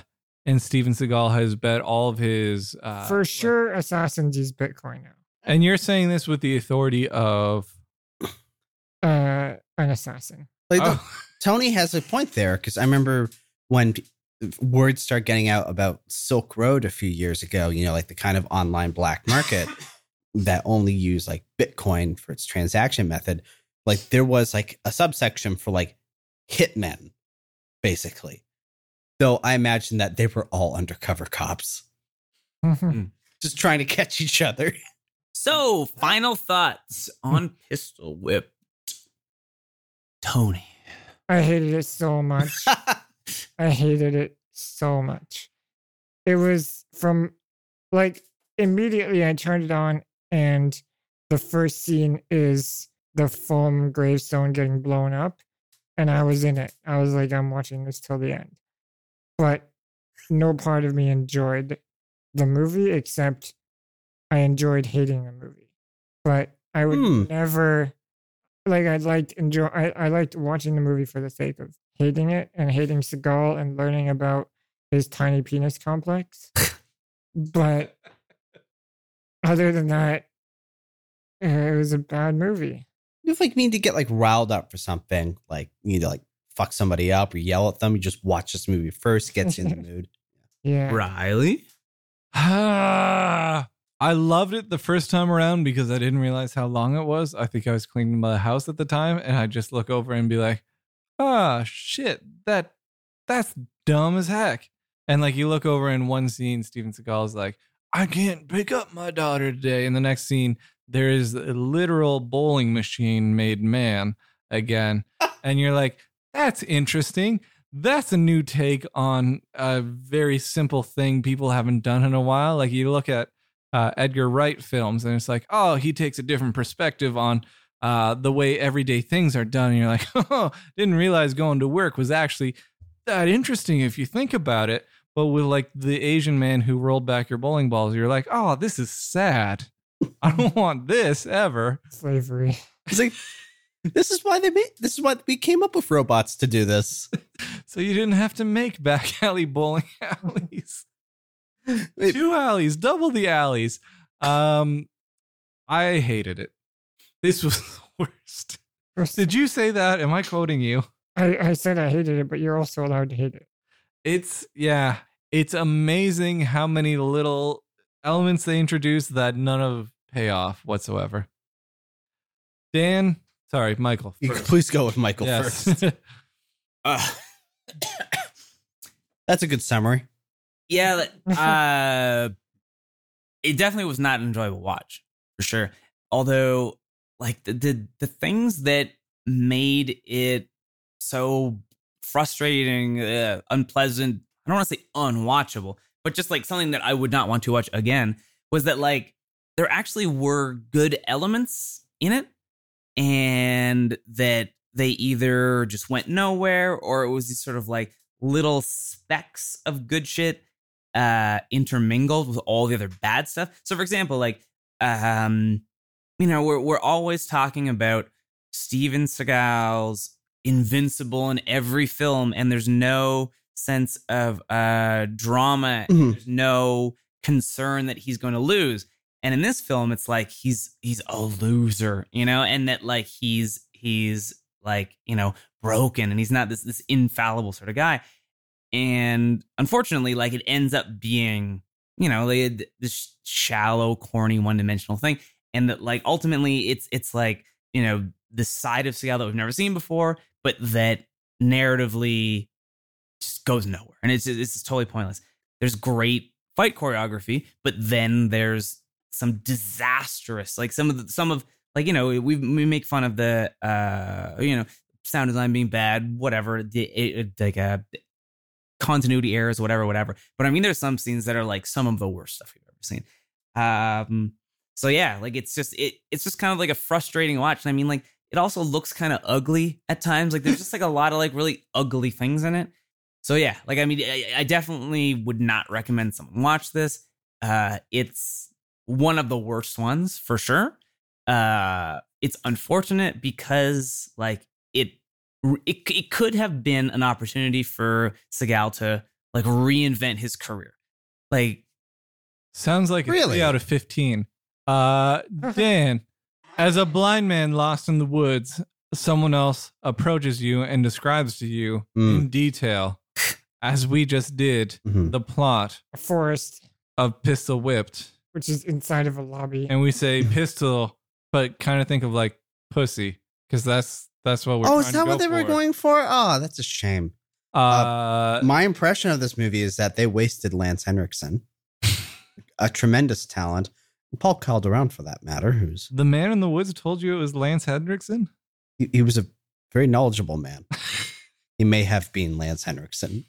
and Steven Seagal has bet all of his uh for sure, assassins use Bitcoin now. And you're saying this with the authority of Uh, an assassin. Like, the- Oh. Tony has a point there because I remember when words start getting out about Silk Road a few years ago, you know, like the kind of online black market that only used like Bitcoin for its transaction method. Like there was like a subsection for like hitmen, basically. Though I imagine that they were all undercover cops mm-hmm. hmm. just trying to catch each other. So, final thoughts on Pistol Whip. Tony. I hated it so much. I hated it so much. It was from like immediately I turned it on and the first scene is the foam gravestone getting blown up and I was in it. I was like I'm watching this till the end. But no part of me enjoyed the movie except I enjoyed hating the movie. But I would Hmm. never like I liked enjoy I, I liked watching the movie for the sake of hating it and hating Seagal and learning about his tiny penis complex. but other than that, it was a bad movie. If like you need to get like riled up for something, like you need to like fuck somebody up or yell at them, you just watch this movie first, gets you in the mood. Yeah. Riley? Ah, I loved it the first time around because I didn't realize how long it was. I think I was cleaning my house at the time, and I just look over and be like, "Ah, shit, that that's dumb as heck." And like you look over in one scene, Steven Seagal is like, "I can't pick up my daughter today," In the next scene, there is a literal bowling machine made man again, and you're like, "That's interesting." that's a new take on a very simple thing people haven't done in a while. Like you look at uh, Edgar Wright films, and it's like, oh, he takes a different perspective on uh, the way everyday things are done. And you're like, oh, didn't realize going to work was actually that interesting if you think about it. But with like the Asian man who rolled back your bowling balls, you're like, oh, this is sad. I don't want this ever. Slavery. It's like this is why they made this is why we came up with robots to do this. So you didn't have to make back alley bowling alleys. Wait, Two alleys, double the alleys. Um, I hated it. This was the worst. Did you say that? Am I quoting you? I, I said I hated it, but you're also allowed to hate it. It's yeah. It's amazing how many little elements they introduce that none of pay off whatsoever. Dan, sorry, Michael. you first. can please go with Michael Yes. first. Uh, That's a good summary. yeah, uh, it definitely was not an enjoyable watch for sure. Although, like the the, the things that made it so frustrating, uh, unpleasant. I don't want to say unwatchable, but just like something that I would not want to watch again was that like there actually were good elements in it, and that they either just went nowhere or it was these sort of like little specks of good shit uh intermingled with all the other bad stuff. So for example, like um you know, we're we're always talking about Steven Seagal's invincible in every film and there's no sense of uh drama Mhm. there's no concern that he's going to lose. And in this film it's like he's he's a loser, you know, and that like he's he's like, you know, broken and he's not this this infallible sort of guy. And unfortunately like it ends up being you know like this shallow corny one-dimensional thing. And that like ultimately it's it's like you know the side of Seagal that we've never seen before but that narratively just goes nowhere. And it's it's totally pointless. There's great fight choreography but then there's some disastrous like some of the some of like you know we we make fun of the uh you know sound design being bad whatever the it, it- like uh continuity errors, whatever, whatever. But I mean, there's some scenes that are like some of the worst stuff you've ever seen. Um, so yeah, like it's just it it's just kind of like a frustrating watch. And I mean, like it also looks kind of ugly at times. Like there's just like a lot of like really ugly things in it. So yeah, like I mean, I, I definitely would not recommend someone watch this. Uh, it's one of the worst ones for sure. Uh, it's unfortunate because like it it it could have been an opportunity for Seagal to like reinvent his career. Like Sounds like a Really? three out of fifteen. Uh, Dan, as a blind man lost in the woods, someone else approaches you and describes to you Mm. in detail, as we just did, Mhm. the plot A forest, of Pistol Whipped, which is inside of a lobby. and we say pistol, but kind of think of like pussy, because that's that's what we're. Oh, trying is that go what they were going for? Oh, that's a shame. Uh, My impression of this movie is that they wasted Lance Henriksen, a tremendous talent. Paul Calderon, for that matter, who's the man in the woods told you it was Lance Henriksen. he, he was a very knowledgeable man. he may have been Lance Henriksen.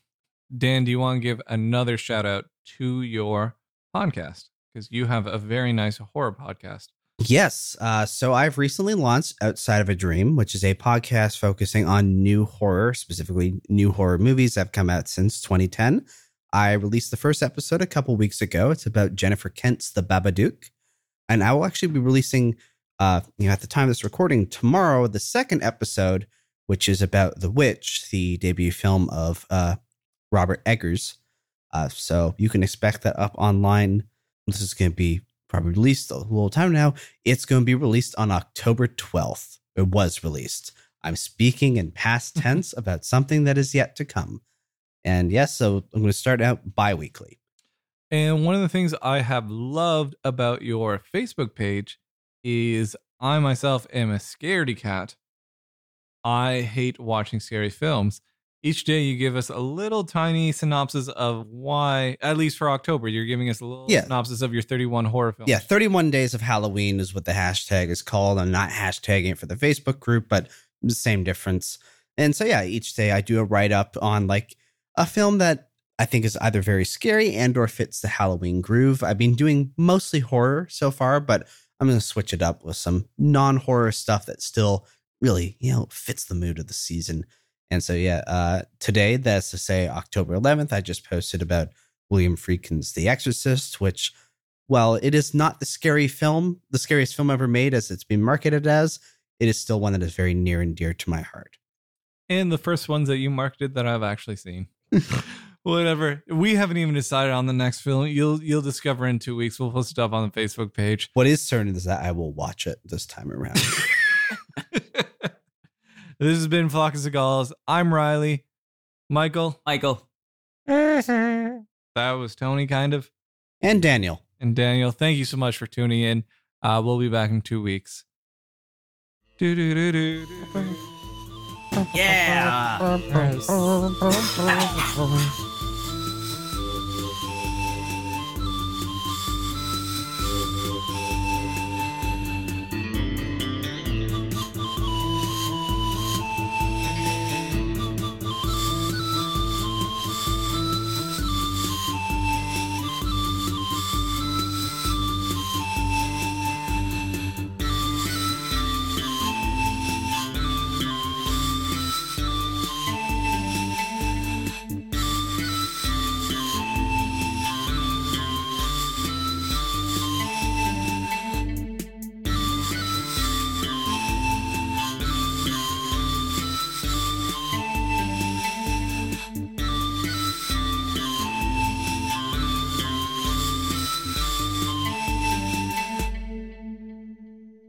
Dan, do you want to give another shout out to your podcast? Because you have a very nice horror podcast. Yes. Uh, so I've recently launched Outside of a Dream, which is a podcast focusing on new horror, specifically new horror movies that have come out since 2010. I released the first episode a couple weeks ago. It's about Jennifer Kent's The Babadook. And I will actually be releasing, uh, you know, at the time of this recording, tomorrow, the second episode, which is about The Witch, the debut film of uh, Robert Eggers. Uh, so you can expect that up online. This is going to be probably released a little time now. It's going to be released on October 12th. It was released. I'm speaking in past tense about something that is yet to come. And yes, so I'm going to start out bi weekly. And one of the things I have loved about your Facebook page is I myself am a scaredy cat. I hate watching scary films. Each day you give us a little tiny synopsis of why, at least for October, you're giving us a little Yeah. synopsis of your 31 horror films. Yeah, 31 Days of Halloween is what the hashtag is called. I'm not hashtagging it for the Facebook group, but the same difference. And so, yeah, each day I do a write up on like a film that I think is either very scary and or fits the Halloween groove. I've been doing mostly horror so far, but I'm going to switch it up with some non-horror stuff that still really, you know, fits the mood of the season. And so, yeah, uh, today, that's to say October 11th, I just posted about William Friedkin's The Exorcist, which, while it is not the scary film, the scariest film ever made as it's been marketed as, it is still one that is very near and dear to my heart. And the first ones that you marketed that I've actually seen. Whatever. We haven't even decided on the next film. You'll you'll discover in two weeks. We'll post it up on the Facebook page. What is certain is that I will watch it this time around. this has been Flock of Seagals. I'm Riley. Michael. Michael. That was Tony, kind of. and Daniel. And Daniel, thank you so much for tuning in. Uh, we'll be back in two weeks. Do do do do. Yeah. Nice.